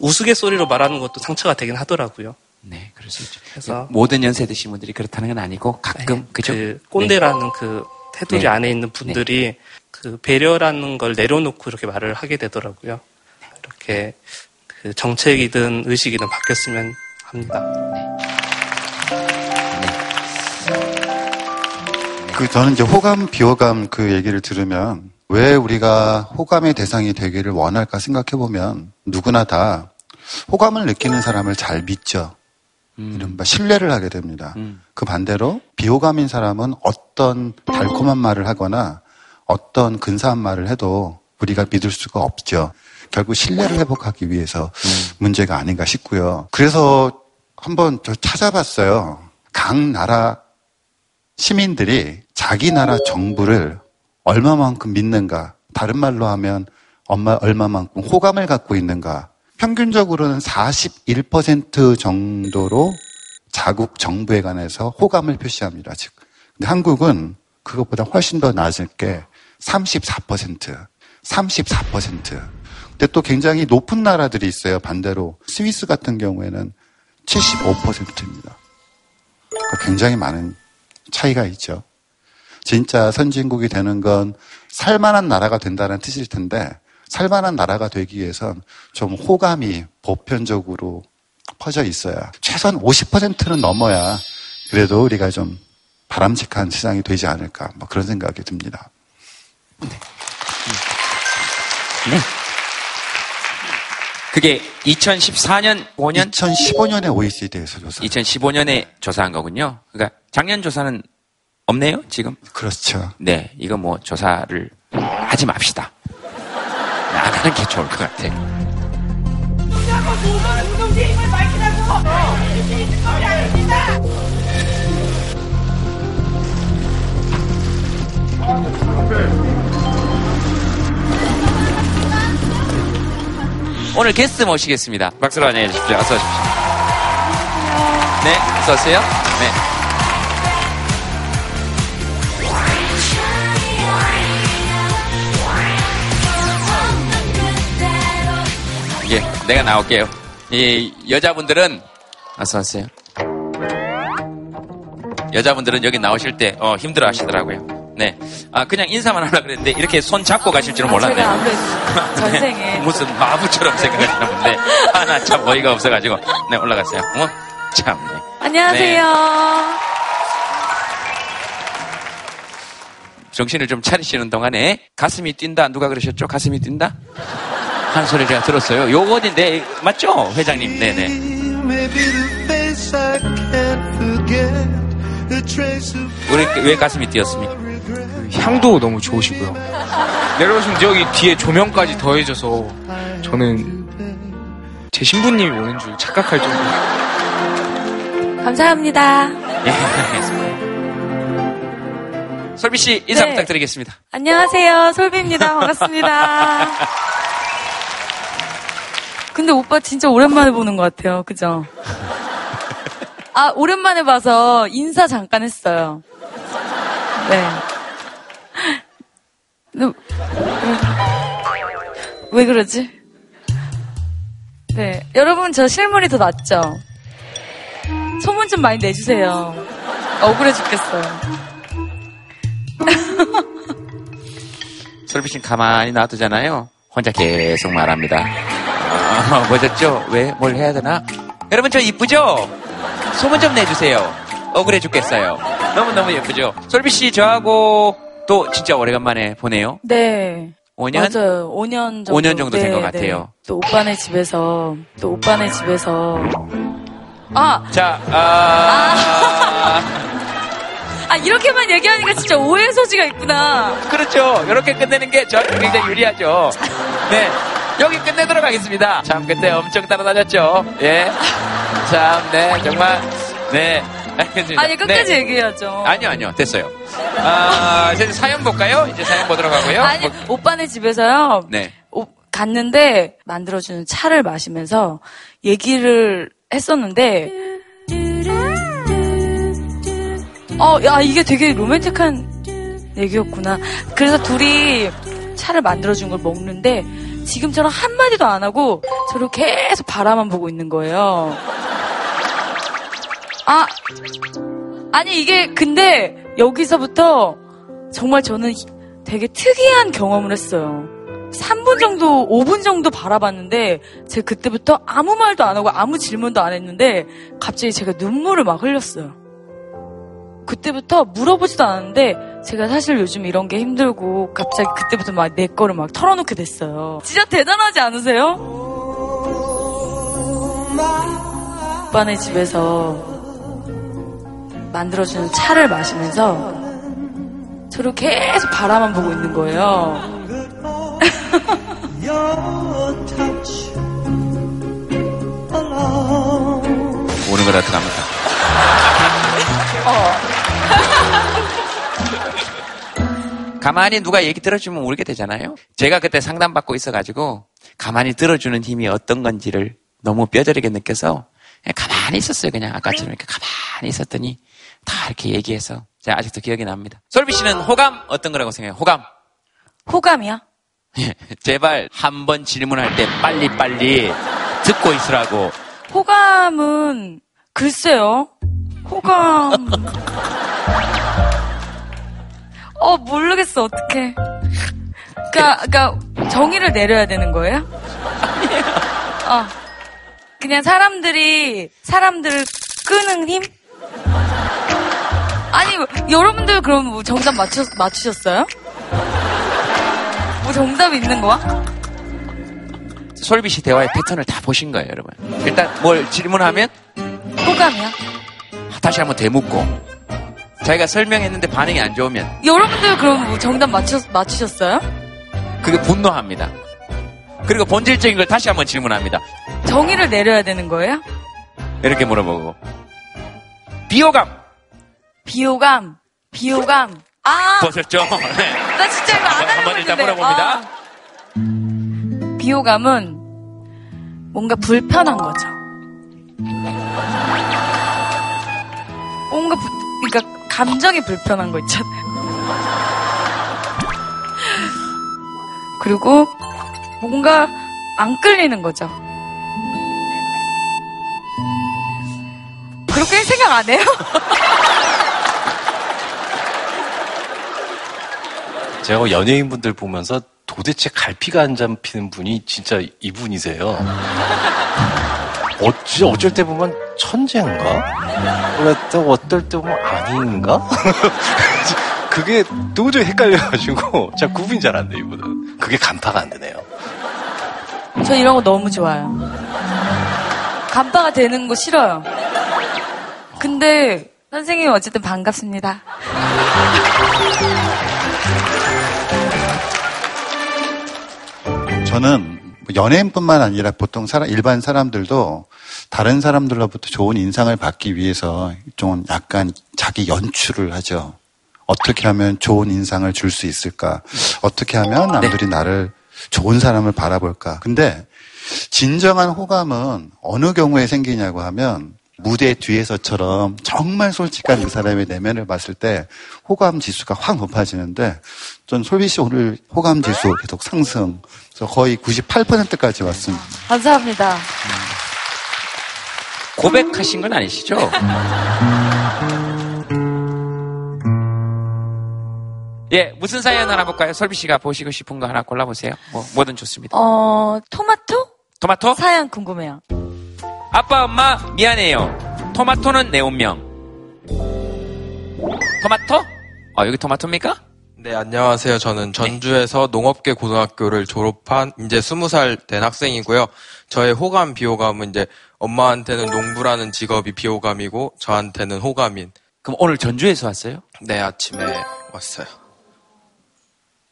우스갯소리로 말하는 것도 상처가 되긴 하더라고요.
네, 그럴 수 있죠.
그래서
모든 연세 드신 분들이 그렇다는 건 아니고 가끔 그죠?
그 꼰대라는 그 테두리
네.
안에 있는 분들이 그 배려라는 걸 내려놓고 이렇게 말을 하게 되더라고요. 이렇게 그 정책이든 의식이든 바뀌었으면 합니다.
그 저는 이제 호감 비호감 그 얘기를 들으면 왜 우리가 호감의 대상이 되기를 원할까 생각해 보면 누구나 다 호감을 느끼는 사람을 잘 믿죠. 이른바 신뢰를 하게 됩니다. 그 반대로 비호감인 사람은 어떤 달콤한 말을 하거나 어떤 근사한 말을 해도 우리가 믿을 수가 없죠. 결국 신뢰를 회복하기 위해서 문제가 아닌가 싶고요. 그래서 한번 저 찾아봤어요. 각 나라 시민들이 자기 나라 정부를 얼마만큼 믿는가, 다른 말로 하면 엄마 얼마만큼 호감을 갖고 있는가. 평균적으로는 41% 정도로 자국 정부에 관해서 호감을 표시합니다. 즉, 근데 한국은 그것보다 훨씬 더 낮을 게 34%, 34%. 근데 또 굉장히 높은 나라들이 있어요. 반대로 스위스 같은 경우에는 75%입니다. 굉장히 많은 차이가 있죠. 진짜 선진국이 되는 건 살만한 나라가 된다는 뜻일 텐데 살만한 나라가 되기 위해선 좀 호감이 보편적으로 퍼져 있어야 최소한 50%는 넘어야 그래도 우리가 좀 바람직한 세상이 되지 않을까 뭐 그런 생각이 듭니다.
네. 그게 2014년 5년
2015년에 OECD에서 조사.
2015년에 조사한 거군요. 그러니까 작년 조사는 없네요, 지금.
그렇죠.
네, 이거 뭐 조사를 하지 맙시다. 안 하는 게 좋을 것 같아. 오늘 게스트 모시겠습니다. 박수로 환영해 주십시오. 어서 오십시오. 네, 어서 오세요. 네. 예, 내가 나올게요. 이 여자분들은 어서 오세요. 여자분들은 여기 나오실 때 어, 힘들어 하시더라고요. 네. 아, 그냥 인사만 하려고 그랬는데 이렇게 손 잡고 가실 줄은 몰랐네요.
제가 아무래도 *laughs* 전생에
네, 무슨 마부처럼 생각하시나 본데 하나 참 어이가 없어가지고 네 올라갔어요. 어? 참. 네.
안녕하세요.
정신을 좀 차리시는 동안에 가슴이 뛴다 누가 그러셨죠? 가슴이 뛴다? 한 소리 제가 들었어요. 요거는 네 맞죠, 회장님? 네네. 우리 왜 가슴이 뛰었습니까?
향도 너무 좋으시고요. 내려오시면 여기 뒤에 조명까지 더해져서 저는 제 신부님이 오는 줄 착각할 정도로
감사합니다.
예. 솔비 씨 인사
네.
부탁드리겠습니다.
안녕하세요. 솔비입니다. 반갑습니다. 근데 오빠 진짜 오랜만에 보는 것 같아요. 그죠? 아, 오랜만에 봐서 인사 잠깐 했어요. 네. 근데, 왜, 왜 그러지? 네. 여러분, 저 실물이 더 낫죠? 소문 좀 많이 내주세요. 억울해 죽겠어요. *laughs*
솔비 씨는 가만히 놔두잖아요. 혼자 계속 말합니다. 어, 보셨죠? 왜? 뭘 해야 되나? 여러분 저 이쁘죠? 소문 좀 내주세요. 억울해 죽겠어요. 너무너무 예쁘죠? 솔비 씨 저하고 또 진짜 오래간만에 보네요.
네.
5년?
맞아요. 5년 정도.
5년 정도 된것
네,
같아요.
네. 또 오빠네 집에서, 또 오빠네 집에서. 아!
자, 아,
아, *laughs* 이렇게만 얘기하니까 진짜 오해 소지가 있구나.
그렇죠. 이렇게 끝내는 게 저한테 굉장히 유리하죠. 네. 여기 끝내도록 하겠습니다. 참, 그때 엄청 따라다녔죠. 예. 참, 네, 정말, 네. 알겠습니다.
아니, 끝까지
네.
얘기해야죠.
아니요, 아니요. 됐어요. 아, 이제 사연 볼까요? 이제 사연 보도록 하고요.
아니,
뭐-
오빠네 집에서요.
네.
오- 갔는데 만들어주는 차를 마시면서 얘기를 했었는데 어, 야, 이게 되게 로맨틱한 얘기였구나. 그래서 둘이 차를 만들어준 걸 먹는데 지금처럼 한마디도 안 하고 저를 계속 바라만 보고 있는 거예요. 아, 아니 이게 근데 여기서부터 정말 저는 되게 특이한 경험을 했어요. 3분 정도, 5분 정도 바라봤는데 제가 그때부터 아무 말도 안 하고 아무 질문도 안 했는데 갑자기 제가 눈물을 막 흘렸어요. 그때부터 물어보지도 않았는데 제가 사실 요즘 이런 게 힘들고 갑자기 그때부터 막 내 거를 막 털어놓게 됐어요. 진짜 대단하지 않으세요? 오빠네 집에서 만들어주는 차를 마시면서 저를 계속 바라만 보고 있는 거예요.
오는 걸 어떡합니까? *laughs* 가만히 누가 얘기 들어주면 울게 되잖아요. 제가 그때 상담받고 있어가지고 가만히 들어주는 힘이 어떤 건지를 너무 뼈저리게 느껴서 그냥 가만히 있었어요. 그냥 아까처럼 이렇게 가만히 있었더니 다 이렇게 얘기해서 제가 아직도 기억이 납니다. 솔비 씨는 호감 어떤 거라고 생각해요? 호감.
호감이야?
예, 제발 한 번 질문할 때 빨리빨리 듣고 있으라고.
호감은 글쎄요. 호감. 어 모르겠어 어떡해. 그러니까 그러니까 정의를 내려야 되는 거예요? 어. 그냥 사람들이 사람들을 끄는 힘? 아니 여러분들 그럼 뭐 정답 맞추 맞추셨어요? 뭐 정답이 있는 거야?
솔비 씨 대화의 패턴을 다 보신 거예요, 여러분. 일단 뭘 질문하면
호감이야?
다시 한번 되묻고 자기가 설명했는데 반응이 안 좋으면
여러분들 그럼 뭐 정답 맞추 맞추셨어요?
그게 분노합니다. 그리고 본질적인 걸 다시 한번 질문합니다.
정의를 내려야 되는 거예요?
이렇게 물어보고 비호감
비호감, 비호감. 아,
보셨죠? *laughs* 네.
나 진짜 이거 안 하려고
한번 일단
했는데.
물어봅니다.
아. 비호감은 뭔가 불편한 거죠. 뭔가 부, 그러니까 감정이 불편한 거 있잖아요. *laughs* 그리고 뭔가 안 끌리는 거죠. 그렇게 생각 안 해요? *laughs*
제가 연예인분들 보면서 도대체 갈피가 안 잡히는 분이 진짜 이분이세요. 어찌, 어쩔 때 보면 천재인가? 어떨 때 보면 아닌가? *laughs* 그게 도저히 헷갈려가지고, 잘 구분이 잘 안 돼, 이분은. 그게 간파가 안 되네요.
저 이런 거 너무 좋아요. 간파가 되는 거 싫어요. 근데 선생님 어쨌든 반갑습니다.
저는 연예인뿐만 아니라 보통 사람, 일반 사람들도 다른 사람들로부터 좋은 인상을 받기 위해서 좀 약간 자기 연출을 하죠. 어떻게 하면 좋은 인상을 줄 수 있을까? 어떻게 하면 남들이 나를 좋은 사람을 바라볼까? 근데 진정한 호감은 어느 경우에 생기냐고 하면 무대 뒤에서처럼 정말 솔직한 그 사람의 내면을 봤을 때 호감 지수가 확 높아지는데 전 솔비 씨 오늘 호감 지수 계속 상승. 그래서 거의 98%까지 왔습니다.
감사합니다.
고백하신 건 아니시죠? 예, 무슨 사연 하나 볼까요? 설비 씨가 보시고 싶은 거 하나 골라보세요. 뭐, 뭐든 좋습니다.
어, 토마토?
토마토?
사연 궁금해요.
아빠, 엄마, 미안해요. 토마토는 내 운명. 토마토? 어, 여기 토마토입니까?
네, 안녕하세요. 저는 전주에서 농업계 고등학교를 졸업한 이제 20살 된 학생이고요. 저의 호감, 비호감은 이제 엄마한테는 농부라는 직업이 비호감이고 저한테는 호감인.
그럼 오늘 전주에서 왔어요?
네, 아침에 왔어요.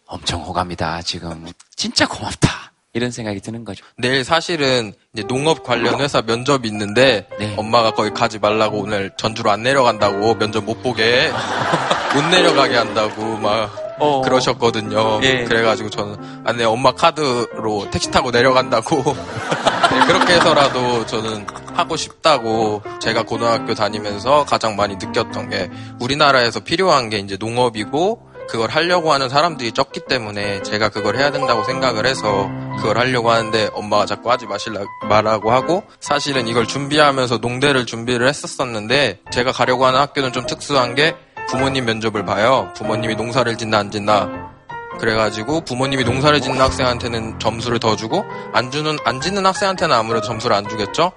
엄청 호감이다, 지금. 진짜 고맙다. 이런 생각이 드는 거죠.
내일 사실은 이제 농업 관련 회사 면접이 있는데
네.
엄마가 거기 가지 말라고 오늘 전주로 안 내려간다고 면접 못 보게 *laughs* 못 내려가게 한다고 막
어.
그러셨거든요.
예.
그래가지고 저는 아네 엄마 카드로 택시 타고 내려간다고 네, *laughs* 그렇게 해서라도 저는 하고 싶다고 제가 고등학교 다니면서 가장 많이 느꼈던 게 우리나라에서 필요한 게 이제 농업이고 그걸 하려고 하는 사람들이 적기 때문에 제가 그걸 해야 된다고 생각을 해서 그걸 하려고 하는데 엄마가 자꾸 하지 마실라 말라고 하고 사실은 이걸 준비하면서 농대를 준비를 했었었는데 제가 가려고 하는 학교는 좀 특수한 게 부모님 면접을 봐요. 부모님이 농사를 짓나 안 짓나 그래가지고 부모님이 농사를 짓는 학생한테는 점수를 더 주고 안 주는 안 짓는 학생한테는 아무래도 점수를 안 주겠죠.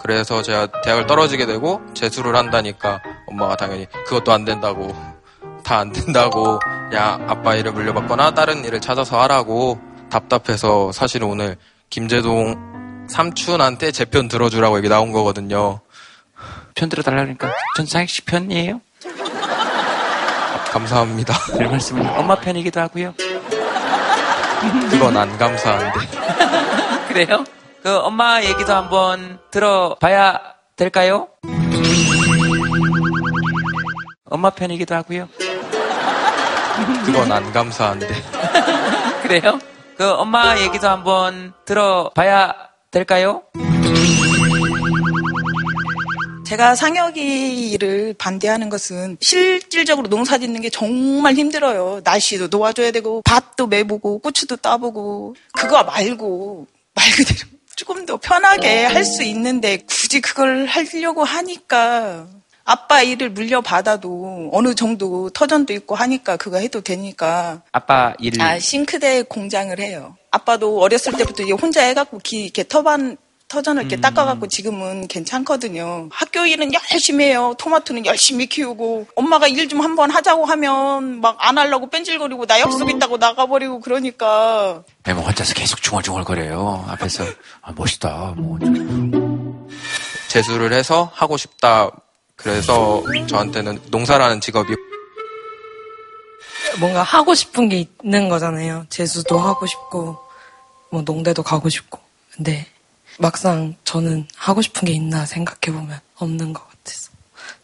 그래서 제가 대학을 떨어지게 되고 재수를 한다니까 엄마가 당연히 그것도 안 된다고 다 안 된다고 야 아빠 일을 물려받거나 다른 일을 찾아서 하라고 답답해서 사실은 오늘 김재동 삼촌한테 제 편 들어주라고 여기 나온 거거든요.
편 들어달라니까 전상익 씨 편이에요?
감사합니다.
별 말씀을 엄마 편이기도 하고요.
그건 안 감사한데. *laughs*
그래요? 그 엄마 얘기도 한번 들어봐야 될까요? 엄마 편이기도 하고요.
그건 안 감사한데. *laughs*
그래요? 그 엄마 얘기도 한번 들어봐야 될까요?
제가 상혁이 일을 반대하는 것은 실질적으로 농사 짓는 게 정말 힘들어요. 날씨도 도와줘야 되고 밭도 매보고 고추도 따보고 그거 말고 말 그대로 조금 더 편하게 할 수 있는데 굳이 그걸 하려고 하니까 아빠 일을 물려받아도 어느 정도 터전도 있고 하니까 그거 해도 되니까
아빠 일.
아, 싱크대 공장을 해요. 아빠도 어렸을 때부터 이제 혼자 해갖고 기, 이렇게 터반, 터전을 이렇게 닦아갖고 지금은 괜찮거든요. 학교 일은 열심히 해요. 토마토는 열심히 키우고. 엄마가 일 좀 한번 하자고 하면 막 안 하려고 뺀질거리고 나 약속 있다고 나가버리고 그러니까.
네, 뭐 혼자서 계속 중얼중얼거려요. 앞에서 아, 멋있다. 뭐.
재수를 해서 하고 싶다. 그래서 저한테는 농사라는 직업이
뭔가 하고 싶은 게 있는 거잖아요. 재수도 하고 싶고, 뭐 농대도 가고 싶고. 근데 막상 저는 하고 싶은 게 있나 생각해 보면 없는 것 같아서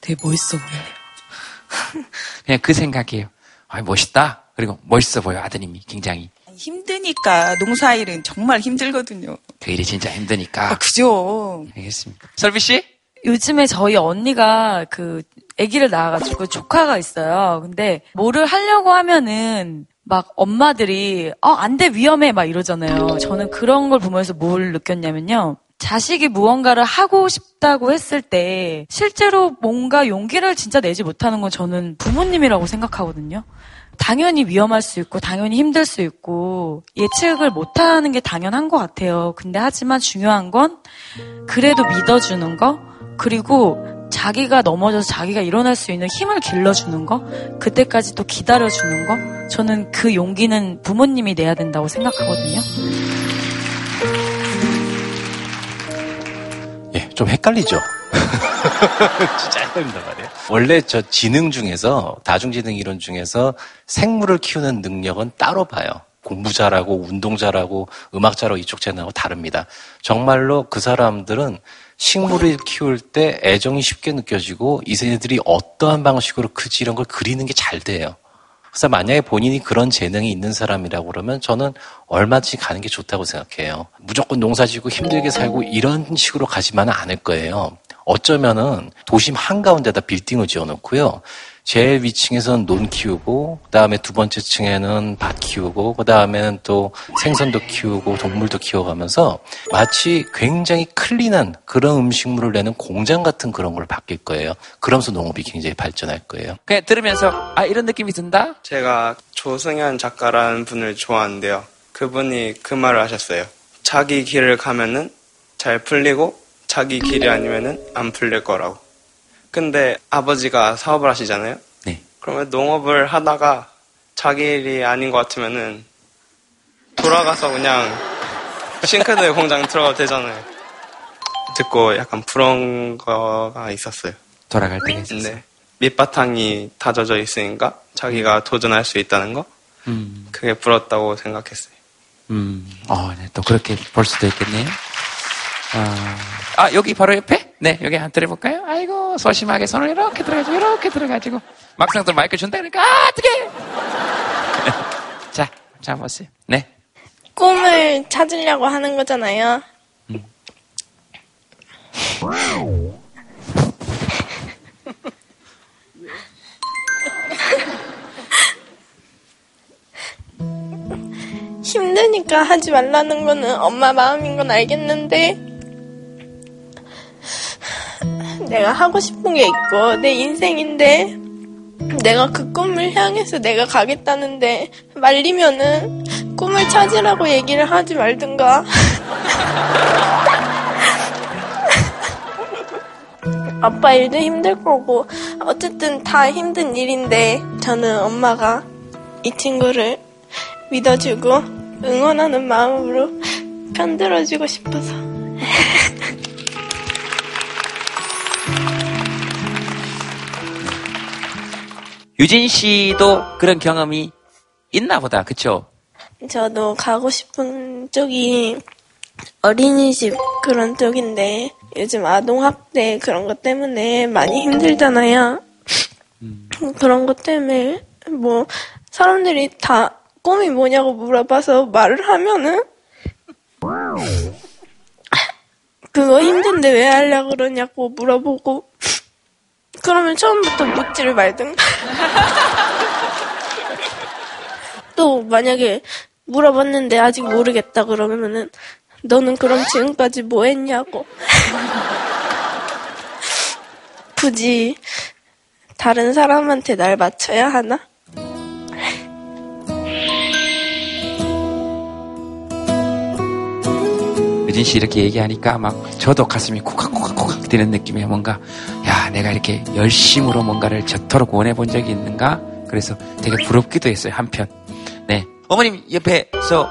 되게 멋있어 보여요. *laughs*
그냥 그 생각이에요. 아, 멋있다. 그리고 멋있어 보여 아드님이 굉장히.
힘드니까 농사일은 정말 힘들거든요.
그 일이 진짜 힘드니까.
아, 그죠.
알겠습니다. 설비 씨?
요즘에 저희 언니가 그 아기를 낳아가지고 조카가 있어요. 근데 뭐를 하려고 하면은 막 엄마들이 어 안 돼 위험해 막 이러잖아요. 저는 그런 걸 보면서 뭘 느꼈냐면요. 자식이 무언가를 하고 싶다고 했을 때 실제로 뭔가 용기를 진짜 내지 못하는 건 저는 부모님이라고 생각하거든요. 당연히 위험할 수 있고 당연히 힘들 수 있고 예측을 못하는 게 당연한 것 같아요. 근데 하지만 중요한 건 그래도 믿어주는 거 그리고 자기가 넘어져서 자기가 일어날 수 있는 힘을 길러주는 거 그때까지 또 기다려주는 거 저는 그 용기는 부모님이 내야 된다고 생각하거든요.
예, 좀 헷갈리죠? *laughs* 진짜 헷갈린단 말이에요. 원래 저 지능 중에서, 다중지능 이론 중에서 생물을 키우는 능력은 따로 봐요. 공부 잘하고, 운동 잘하고, 음악 잘하고 이쪽 재능하고 다릅니다. 정말로 그 사람들은 식물을 키울 때 애정이 쉽게 느껴지고, 이 새들이 어떠한 방식으로 크지 이런 걸 그리는 게 잘 돼요. 그래서 만약에 본인이 그런 재능이 있는 사람이라고 그러면 저는 얼마든지 가는 게 좋다고 생각해요. 무조건 농사 짓고 힘들게 살고 이런 식으로 가지만은 않을 거예요. 어쩌면은 도심 한가운데다 빌딩을 지어 놓고요. 제일 위층에서는 논 키우고 그 다음에 두 번째 층에는 밭 키우고 그 다음에는 또 생선도 키우고 동물도 키워가면서 마치 굉장히 클린한 그런 음식물을 내는 공장 같은 그런 걸 바뀔 거예요. 그러면서 농업이 굉장히 발전할 거예요.
그냥 들으면서 아 이런 느낌이 든다.
제가 조승현 작가라는 분을 좋아하는데요. 그분이 그 말을 하셨어요. 자기 길을 가면은 잘 풀리고 자기 길이 아니면은 안 풀릴 거라고. 근데 아버지가 사업을 하시잖아요.
네.
그러면 농업을 하다가 자기 일이 아닌 것 같으면은 돌아가서 그냥 싱크대 공장 들어가도 되잖아요. 듣고 약간 부러운 거가 있었어요.
돌아갈 때가 있었어요.
네. 밑바탕이 다져져 있으니까 자기가 도전할 수 있다는 거
음,
그게 부럽다고 생각했어요.
음, 어, 네, 또 그렇게 볼 수도 있겠네요. 아, 아, 여기 바로 옆에? 네, 여기 한 들어볼까요? 아이고, 소심하게 손을 이렇게 들어가지고, 이렇게 들어가지고, 막상 또 마이크 준다 그러니까, 아, 어떡해! *laughs* 자, 자, 보세요. 네.
꿈을 찾으려고 하는 거잖아요. *laughs* 힘드니까 하지 말라는 거는 엄마 마음인 건 알겠는데 내가 하고 싶은 게 있고 내 인생인데 내가 그 꿈을 향해서 내가 가겠다는데 말리면은 꿈을 찾으라고 얘기를 하지 말든가. *laughs* 아빠 일도 힘들 거고 어쨌든 다 힘든 일인데 저는 엄마가 이 친구를 믿어주고 응원하는 마음으로 편들어주고 싶어서 *laughs*
유진 씨도 그런 경험이 있나 보다. 그쵸?
저도 가고 싶은 쪽이 어린이집 그런 쪽인데 요즘 아동학대 그런 것 때문에 많이 힘들잖아요. 그런 것 때문에 뭐 사람들이 다 꿈이 뭐냐고 물어봐서 말을 하면은 그거 힘든데 왜 하려고 그러냐고 물어보고 그러면 처음부터 묻지를 말든가 *laughs* 또 만약에 물어봤는데 아직 모르겠다 그러면은 너는 그럼 지금까지 뭐 했냐고. *laughs* 굳이 다른 사람한테 날 맞춰야 하나?
유진 씨 이렇게 얘기하니까 막 저도 가슴이 콕콕콕콕 뛰는 느낌이 뭔가 야 내가 이렇게 열심으로 뭔가를 저토록 원해 본 적이 있는가? 그래서 되게 부럽기도 했어요 한편. 네. 어머님 옆에서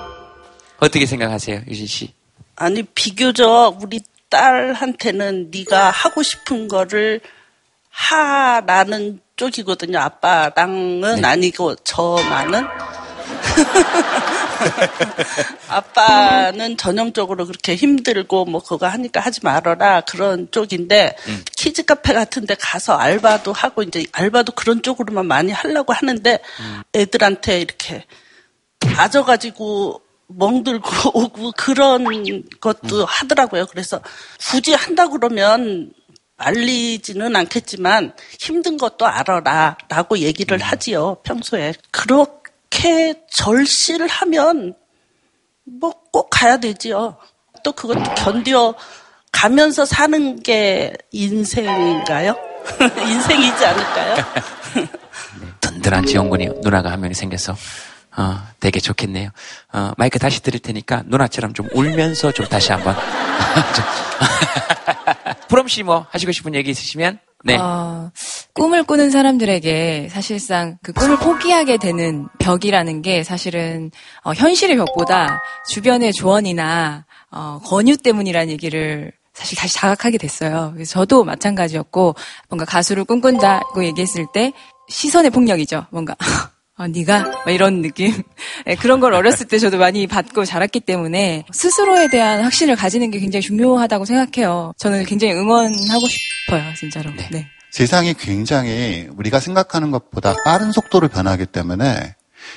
어떻게 생각하세요 유진 씨?
아니 비교적 우리 딸한테는 네가 하고 싶은 거를 하라는 쪽이거든요. 아빠랑은 아니고 저만은 *laughs* *laughs* 아빠는 전형적으로 그렇게 힘들고 뭐 그거 하니까 하지 말아라 그런 쪽인데 키즈 카페 같은 데 가서 알바도 하고 이제 알바도 그런 쪽으로만 많이 하려고 하는데 애들한테 이렇게 맞아가지고 멍들고 *laughs* 오고 그런 것도 하더라고요. 그래서 굳이 한다 그러면 말리지는 않겠지만 힘든 것도 알아라 라고 얘기를 하지요. 평소에. 그렇게 절실을 하면 뭐 꼭 가야 되지요. 또 그것도 견뎌 가면서 사는 게 인생인가요? *laughs* 인생이지 않을까요? *laughs*
든든한 지원군이 누나가 한 명이 생겨서 어, 되게 좋겠네요. 어, 마이크 다시 드릴 테니까 누나처럼 좀 울면서 좀 다시 한번. *laughs* 부럼 씨뭐 하시고 싶은 얘기 있으시면 네.
어, 꿈을 꾸는 사람들에게 사실상 그 꿈을 포기하게 되는 벽이라는 게 사실은 어, 현실의 벽보다 주변의 조언이나 어, 권유 때문이라는 얘기를 사실 다시 자각하게 됐어요. 그래서 저도 마찬가지였고 뭔가 가수를 꿈꾼다고 얘기했을 때 시선의 폭력이죠. 뭔가 *laughs* 아, 네가 막 이런 느낌 네, *laughs* 그런 걸 어렸을 때 저도 많이 받고 자랐기 때문에 스스로에 대한 확신을 가지는 게 굉장히 중요하다고 생각해요. 저는 굉장히 응원하고 싶어요, 진짜로. 네.
세상이 굉장히 우리가 생각하는 것보다 빠른 속도로 변하기 때문에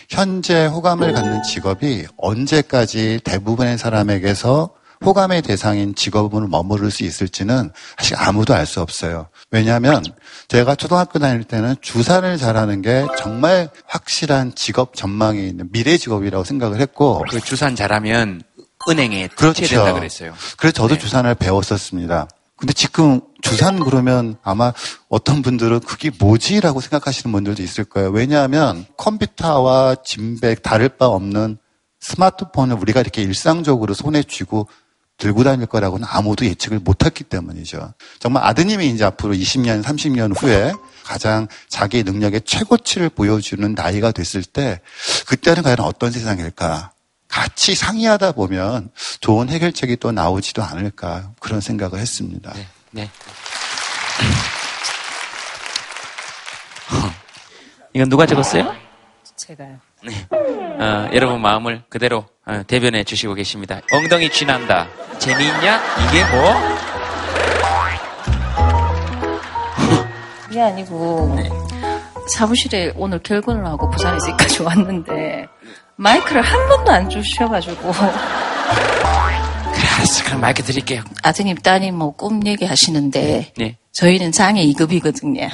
현재 호감을 갖는 직업이 언제까지 대부분의 사람에게서 호감의 대상인 직업을 머무를 수 있을지는 사실 아무도 알 수 없어요. 왜냐하면 제가 초등학교 다닐 때는 주산을 잘하는 게 정말 확실한 직업 전망이 있는 미래 직업이라고 생각을 했고
그 주산 잘하면 은행에 투치된다 그랬어요.
그래서 저도 주산을 배웠었습니다. 근데 지금 주산 그러면 아마 어떤 분들은 그게 뭐지라고 생각하시는 분들도 있을 거예요. 왜냐하면 컴퓨터와 진백 다를 바 없는 스마트폰을 우리가 이렇게 일상적으로 손에 쥐고 들고 다닐 거라고는 아무도 예측을 못했기 때문이죠. 정말 아드님이 이제 앞으로 20년, 30년 후에 가장 자기 능력의 최고치를 보여주는 나이가 됐을 때 그때는 과연 어떤 세상일까? 같이 상의하다 보면 좋은 해결책이 또 나오지도 않을까 그런 생각을 했습니다.
네. *laughs* 이건 누가 적었어요?
제가요.
어, 여러분 마음을 그대로 어, 대변해 주시고 계십니다. 엉덩이 쥐난다. 재미있냐? 이게 뭐?
그게 아니고 사무실에 오늘 결근을 하고 부산에서 여기까지 왔는데 마이크를 한 번도 안 주셔가지고
알았어. 그럼 마이크 드릴게요.
아드님 따님 뭐 꿈 얘기하시는데
네.
저희는 장애 2급이거든요.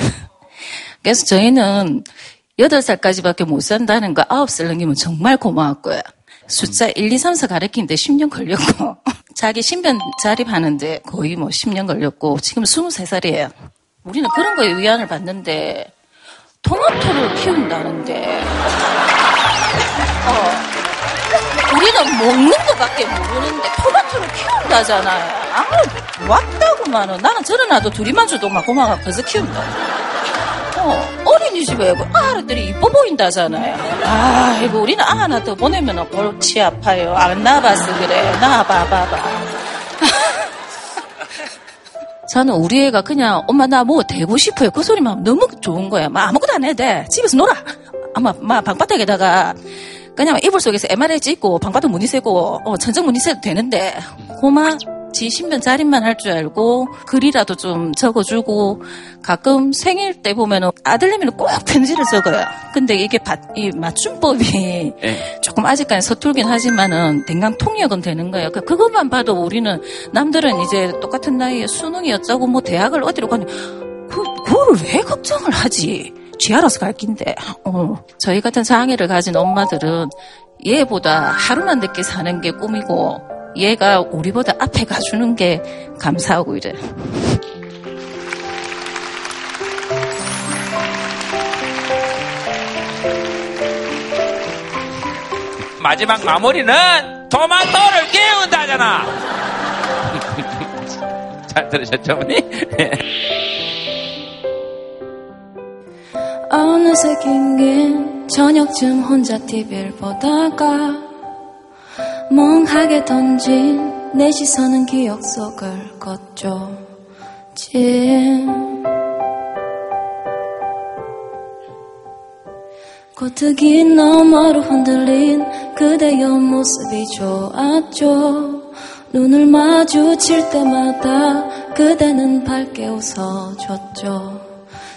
그래서 저희는 8살까지밖에 못 산다는 거 9살 넘기면 정말 고마웠고요. 숫자 1, 2, 3, 4 가르치는데 10년 걸렸고 *laughs* 자기 신변 자립하는데 거의 뭐 10년 걸렸고 지금 23살이에요. 우리는 그런 거에 위안을 받는데 토마토를 키운다는데 어, 우리는 먹는 것밖에 모르는데 토마토를 키운다잖아요. 아, 왔다고 만은 나는 저런 아도 둘이만 줘도 막 고마워 벌써 키운다. 어, 어린이집에 그 아들들이 이뻐 보인다잖아요. 아이고 우리는 아 하나 더 보내면 골치 아파요. 안 나봐서 그래. 나봐봐봐. *laughs* 저는 우리 애가 그냥 엄마 나 뭐 되고 싶어요. 그 소리만 너무 좋은 거야. 막 아무것도 안 해도 돼. 집에서 놀아. 아마 막 방바닥에다가 그냥 이불 속에서 MRI 찍고 방바닥 무늬 세고 어, 천정 무늬 세도 되는데 고마 지 신변 자립만 할 줄 알고 글이라도 좀 적어주고 가끔 생일 때 보면은 아들내미는 꼭 편지를 적어요. 근데 이게 바- 이 맞춤법이
예.
조금 아직까지 서툴긴 하지만은 den강 통역은 되는 거예요. 그 그것만 봐도 우리는 남들은 이제 똑같은 나이에 수능이 어쩌고 뭐 대학을 어디로 가냐 그 그거를 왜 걱정을 하지? 쥐 알아서 갈 긴데. 어. 저희 같은 장애를 가진 엄마들은 얘보다 하루만 늦게 사는 게 꿈이고 얘가 우리보다 앞에 가주는 게 감사하고 이래.
마지막 마무리는 토마토를 깨운다잖아. *laughs* 잘 들으셨죠, 어머니?
어느새 긴긴 저녁쯤 혼자 TV를 보다가 멍하게 던진 내 시선은 기억 속을 걷죠. 진. 고트기 너머로 흔들린 그대 옆모습이 좋았죠. 눈을 마주칠 때마다 그대는 밝게 웃어줬죠.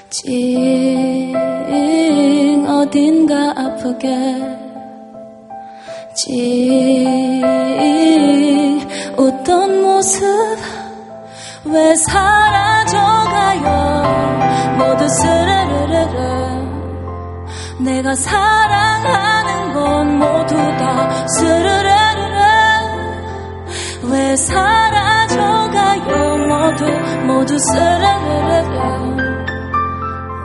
찡 어딘가 아프게 찡 웃던 모습? 왜 사라져가요? 모두 스르르르르. 내가 사랑하는 건 모두 다 스르르르르. 왜 사라져가요? 모두 모두 스르르르르.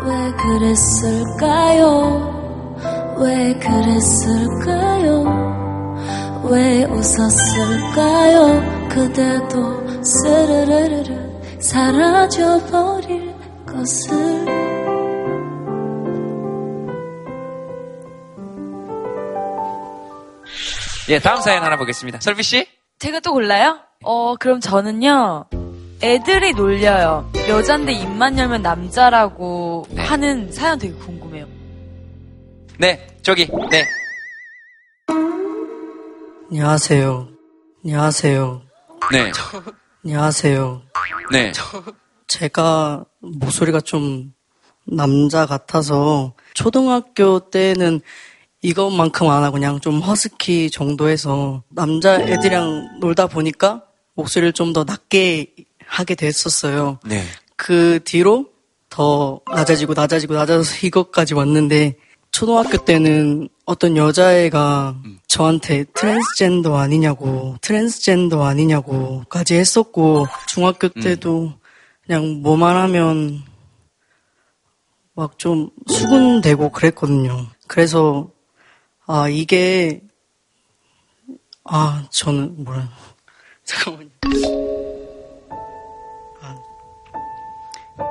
왜 그랬을까요? 왜 그랬을까요 왜 웃었을까요 그대도 스르르르르 사라져버릴 것을
예, 다음 사연 하나 보겠습니다. 설비 씨?
제가 또 골라요? 어, 그럼 저는요, 애들이 놀려요. 여잔데 입만 열면 남자라고 하는 사연 되게 궁금해요.
네, 저기, 네.
안녕하세요. 안녕하세요.
네.
안녕하세요.
네.
제가 목소리가 좀 남자 같아서 초등학교 때는 이것만큼 안 하고 그냥 좀 허스키 정도에서 남자 애들이랑 놀다 보니까 목소리를 좀 더 낮게 하게 됐었어요.
네.
그 뒤로 더 낮아지고 낮아지고 낮아져서 이것까지 왔는데 초등학교 때는 어떤 여자애가 저한테 트랜스젠더 아니냐고 트랜스젠더 아니냐고까지 했었고 중학교 때도 그냥 뭐만 하면 막 좀 수군대고 그랬거든요. 그래서 아 이게 아 저는 뭐라 *laughs* 잠깐만요.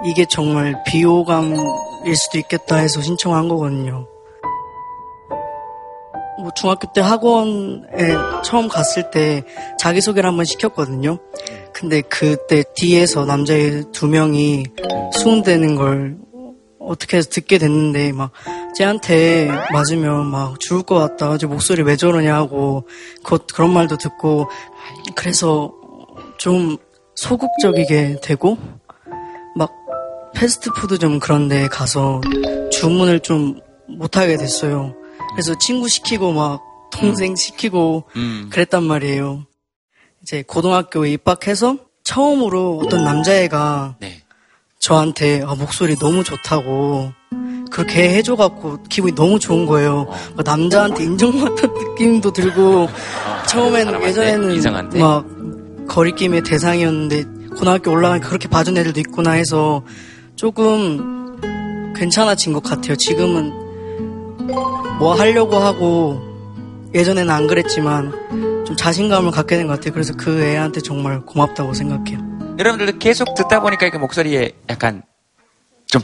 이게 정말 비호감일 수도 있겠다 해서 신청한 거거든요. 뭐 중학교 때 학원에 처음 갔을 때 자기소개를 한번 시켰거든요. 근데 그때 뒤에서 남자애 두 명이 수은대는 걸 어떻게 해서 듣게 됐는데 막 쟤한테 맞으면 막 죽을 것 같다. 쟤 목소리 왜 저러냐 하고 그, 그런 말도 듣고 그래서 좀 소극적이게 되고 막 패스트푸드점 그런 데 가서 주문을 좀 못하게 됐어요. 그래서 친구 시키고 막 동생 시키고
음.
그랬단 말이에요. 이제 고등학교에 입학해서 처음으로 어떤 남자애가
네.
저한테 아, 목소리 너무 좋다고 그렇게 해줘갖고 기분이 너무 좋은 거예요. 막 남자한테 인정받는 *laughs* 느낌도 들고 처음에는
사람한테?
예전에는
이성한테?
막 거리낌의 대상이었는데 고등학교 올라가니까 그렇게 봐준 애들도 있구나 해서 조금 괜찮아진 것 같아요. 지금은 뭐 하려고 하고 예전에는 안 그랬지만 좀 자신감을 갖게 된 것 같아요. 그래서 그 애한테 정말 고맙다고 생각해요.
여러분들도 계속 듣다 보니까 이렇게 목소리에 약간 좀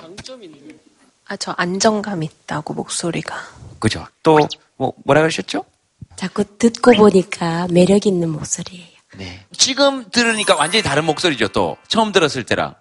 아, 저 안정감 있다고, 목소리가.
그죠? 또 뭐, 뭐라 그러셨죠?
자꾸 듣고 보니까 매력 있는 목소리예요.
지금 들으니까 완전히 다른 목소리죠. 또 처음 들었을 때랑.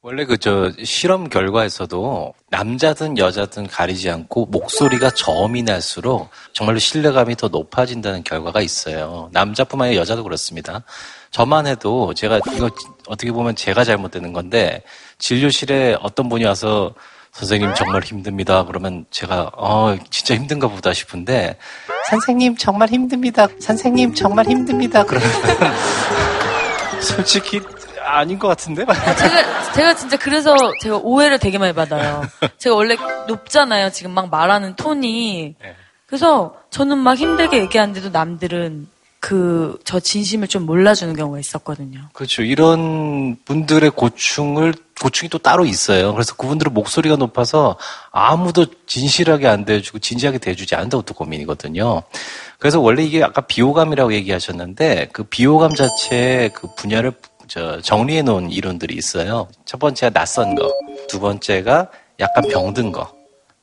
원래 그 저 실험 결과에서도 남자든 여자든 가리지 않고 목소리가 저음이 날수록 정말로 신뢰감이 더 높아진다는 결과가 있어요. 남자뿐만 아니라 여자도 그렇습니다. 저만 해도 제가 이거 어떻게 보면 제가 잘못되는 건데 진료실에 어떤 분이 와서 선생님 정말 힘듭니다. 그러면 제가 어 진짜 힘든가 보다 싶은데 선생님 정말 힘듭니다. 선생님 정말 힘듭니다. 그러면 *laughs* 솔직히 아닌 것 같은데?
제가, 제가 진짜 그래서 제가 오해를 되게 많이 받아요. 제가 원래 높잖아요. 지금 막 말하는 톤이. 그래서 저는 막 힘들게 얘기하는데도 남들은 그, 저 진심을 좀 몰라주는 경우가 있었거든요.
그렇죠. 이런 분들의 고충을 고충이 또 따로 있어요. 그래서 그분들은 목소리가 높아서 아무도 진실하게 안 대해주고 진지하게 대해주지 않는다고 또 고민이거든요. 그래서 원래 이게 아까 비호감이라고 얘기하셨는데 그 비호감 자체의 그 분야를 저 정리해 놓은 이론들이 있어요. 첫 번째가 낯선 거, 두 번째가 약간 병든 거,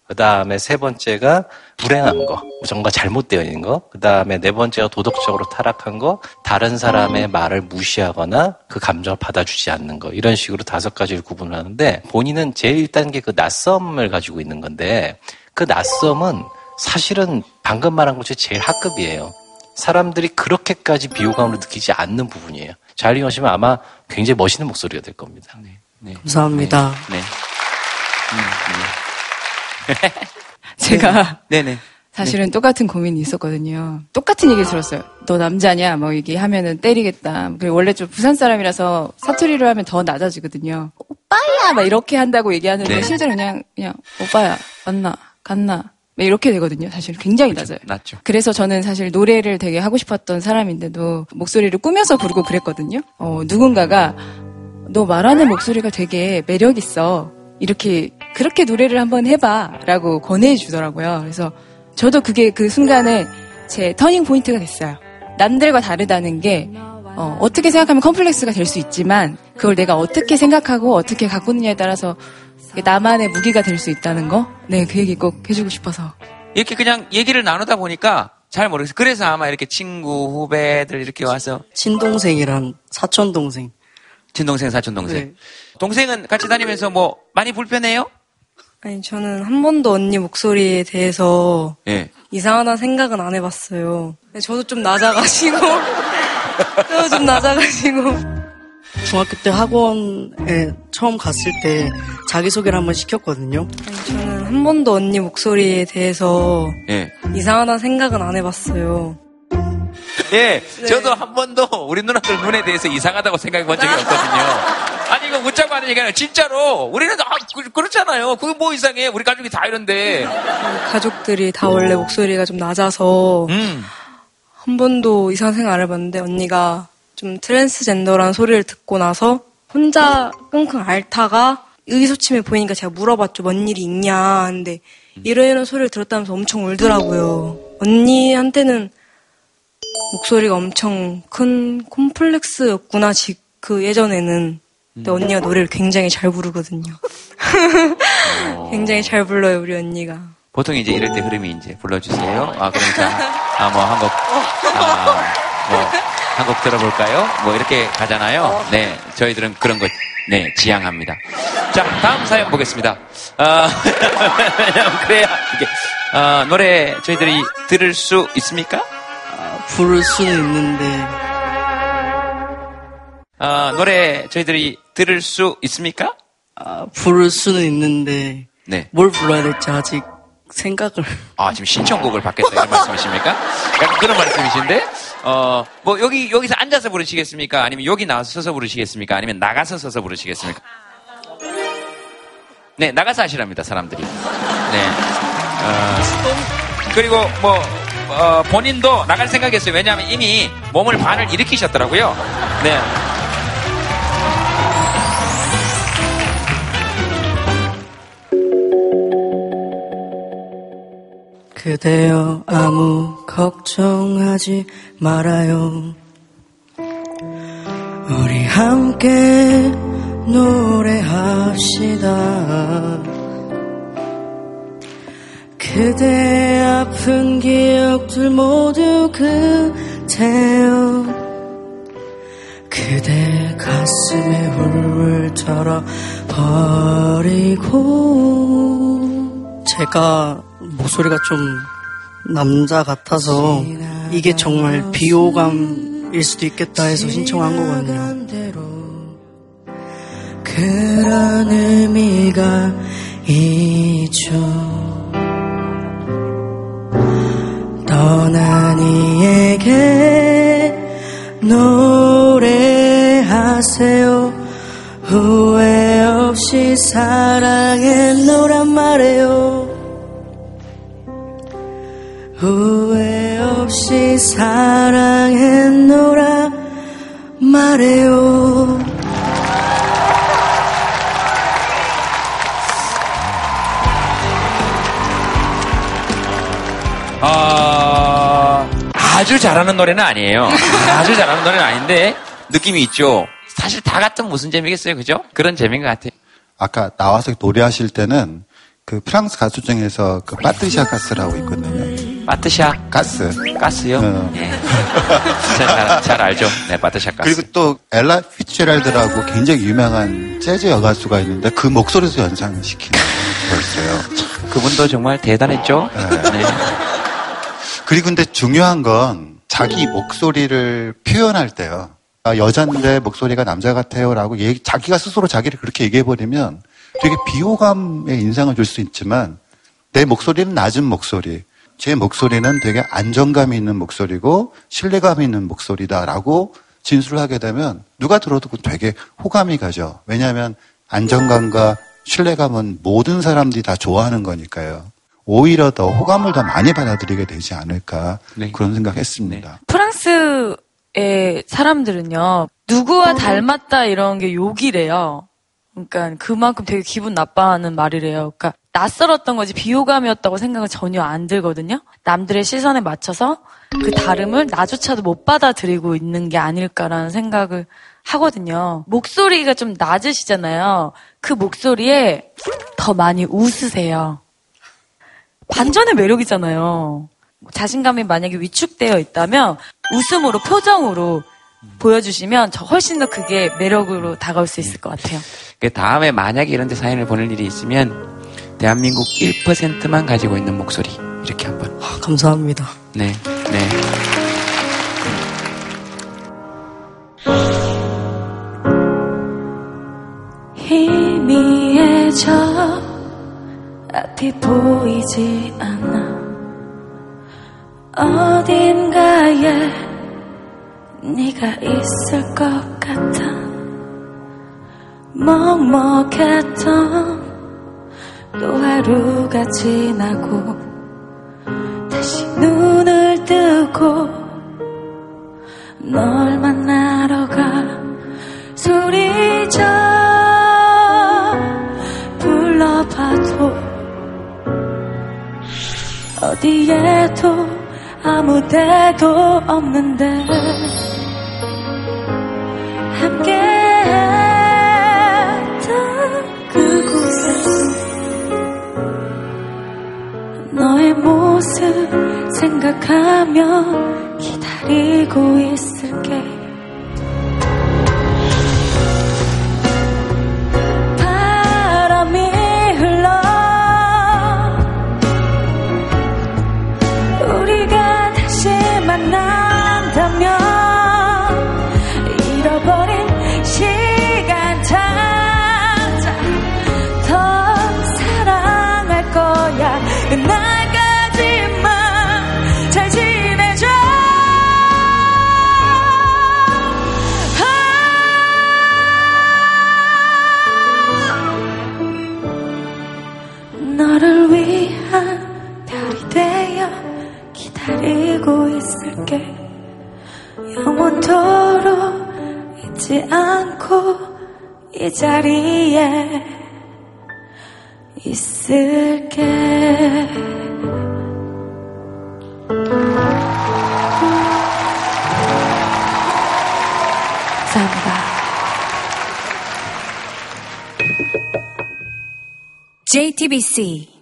그 다음에 세 번째가 불행한 거, 정말 잘못되어 있는 거, 그 다음에 네 번째가 도덕적으로 타락한 거, 다른 사람의 말을 무시하거나 그 감정을 받아주지 않는 거, 이런 식으로 다섯 가지를 구분을 하는데 본인은 제일 1단계 그 낯섦을 가지고 있는 건데 그 낯섦은 사실은 방금 말한 것 중에 제일 하급이에요. 사람들이 그렇게까지 비호감을 느끼지 않는 부분이에요. 잘 이용하시면 아마 굉장히 멋있는 목소리가 될 겁니다.
감사합니다.
네. *laughs*
제가
네네.
사실은 똑같은 고민이 있었거든요. 똑같은 얘기를 들었어요. 너 남자냐? 뭐 얘기하면은 때리겠다. 그리고 원래 좀 부산 사람이라서 사투리로 하면 더 낮아지거든요. 오빠야! 막 이렇게 한다고 얘기하는데
네.
실제로 그냥, 그냥, 오빠야, 왔나? 갔나? 막 이렇게 되거든요. 사실 굉장히 낮아요.
낮죠.
그래서 저는 사실 노래를 되게 하고 싶었던 사람인데도 목소리를 꾸며서 부르고 그랬거든요. 어, 누군가가 너 말하는 목소리가 되게 매력 있어. 이렇게 그렇게 노래를 한번 해봐라고 권해 주더라고요. 그래서 저도 그게 그 순간에 제 turning point가 됐어요. 남들과 다르다는 게 어, 어떻게 생각하면 컴플렉스가 될 수 있지만 그걸 내가 어떻게 생각하고 어떻게 가꾸느냐에 따라서 나만의 무기가 될 수 있다는 거. 네, 그 얘기 꼭 해주고 싶어서.
이렇게 그냥 얘기를 나누다 보니까 잘 모르겠어요. 그래서 아마 이렇게 친구, 후배들 이렇게 와서
친동생이랑 사촌동생.
친동생, 사촌동생.
네.
동생은 같이 다니면서 뭐 많이 불편해요?
아니, 저는 한 번도 언니 목소리에 대해서
예.
이상하다 생각은 안 해봤어요. 저도 좀 낮아가지고. *laughs* 저도 좀 낮아가지고.
중학교 때 학원에 처음 갔을 때 자기소개를 한번 시켰거든요.
저는 한 번도 언니 목소리에 대해서
예.
이상하다 생각은 안 해봤어요.
예, 저도 한 번도 우리 누나들 눈에 대해서 이상하다고 생각해 본 적이 없거든요. 아니, 이거 웃자고 하는 얘기가 아니라 진짜로. 우리는, 아, 그, 그렇잖아요. 그게 뭐 이상해. 우리 가족이 다 이런데.
가족들이 다 원래 목소리가 좀 낮아서
음.
한 번도 이상 생각 안 해봤는데 언니가 좀 트랜스젠더라는 소리를 듣고 나서 혼자 끙끙 앓다가 의기소침해 보이니까 제가 물어봤죠. 뭔 일이 있냐. 근데 이런 이런 소리를 들었다면서 엄청 울더라고요. 언니한테는 목소리가 엄청 큰 콤플렉스였구나. 지- 그 예전에는. 근데 언니가 노래를 굉장히 잘 부르거든요. *laughs* 굉장히 잘 불러요, 우리 언니가.
보통 이제 이럴 때 흐름이 이제 불러주세요. 아, 그럼 자, 아, 뭐, 한 곡, 아, 뭐, 한 곡 들어볼까요? 뭐, 이렇게 가잖아요. 네, 저희들은 그런 거, 네, 지향합니다. 자, 다음 사연 보겠습니다. 아, *laughs* 그래야, 이게, 아, 노래 저희들이 들을 수 있습니까?
부를 수는 있는데
아, 노래 저희들이 들을 수 있습니까?
아, 부를 수는 있는데
네.
뭘 불러야 될지 아직 생각을
아, 지금 신청곡을 받겠다 이런 말씀이십니까? 약간 그런 말씀이신데, 어, 뭐 여기 여기서 앉아서 부르시겠습니까? 아니면 여기 나와서 서서 부르시겠습니까? 아니면 나가서 서서 부르시겠습니까? 네, 나가서 하시랍니다 사람들이. 네. 어, 그리고 뭐 어, 본인도 나갈 생각이었어요. 왜냐하면 이미 몸을 반을 일으키셨더라고요. 네.
그대여 아무 걱정하지 말아요. 우리 함께 노래합시다. 그대 아픈 기억들 모두 그대여 그대 가슴에 훌훌 털어 버리고 제가 목소리가 좀 남자 같아서 이게 정말 비호감일 수도 있겠다 해서 신청한 거거든요. 그런 의미가 있죠. 떠난 이에게 노래하세요. 후회 없이 사랑했노란 말해요. 후회 없이 사랑했노라 말해요.
아, 아주 잘하는 노래는 아니에요. 아주 잘하는 노래는 아닌데 느낌이 있죠. 사실 다 같은 무슨 재미겠어요, 그죠? 그런 재미인 것 같아요.
아까 나와서 노래하실 때는 그 프랑스 가수 중에서 그 파트샤 가스라고 있거든요.
파트샤
가스.
가스요?
어.
네. *laughs* 잘, 잘 알죠. 네, 파트샤 가스.
그리고 또 엘라 피츠제랄드라고 굉장히 유명한 재즈 여가수가 있는데 그 목소리에서 연상시키는 거 있어요.
그분도 정말 대단했죠. 네.
그리고 근데 중요한 건 자기 목소리를 표현할 때요. 아, 여잔데 목소리가 남자 같아요라고 얘기- 자기가 스스로 자기를 그렇게 얘기해버리면 되게 비호감의 인상을 줄 수 있지만 내 목소리는 낮은 목소리, 제 목소리는 되게 안정감이 있는 목소리고 신뢰감이 있는 목소리다라고 진술을 하게 되면 누가 들어도 그 되게 호감이 가죠. 왜냐하면 안정감과 신뢰감은 모든 사람들이 다 좋아하는 거니까요. 오히려 더 호감을 더 많이 받아들이게 되지 않을까 그런 생각했습니다.
프랑스의 사람들은요, 누구와 닮았다 이런 게 욕이래요. 그러니까 그만큼 되게 기분 나빠하는 말이래요. 그러니까 낯설었던 거지 비호감이었다고 생각은 전혀 안 들거든요. 남들의 시선에 맞춰서 그 다름을 나조차도 못 받아들이고 있는 게 아닐까라는 생각을 하거든요. 목소리가 좀 낮으시잖아요. 그 목소리에 더 많이 웃으세요. 반전의 매력이잖아요. 자신감이 만약에 위축되어 있다면 웃음으로 표정으로 보여주시면 저 훨씬 더 그게 매력으로 다가올 수 있을 것 같아요.
그 다음에 만약에 이런 데 사연을 보낼 일이 있으면 대한민국 1%만 가지고 있는 목소리 이렇게 한번
감사합니다.
네, 네.
희미해져 앞이 보이지 않아 어딘가에 네가 있을 것 같아 먹먹했던 또 하루가 지나고 다시 눈을 뜨고 널 만나러 가 소리져 불러봐도 어디에도 아무 데도 없는데 생각하며 기다리고 있을게 잊지 않고 이 자리에 있을게 감사합니다.
JTBC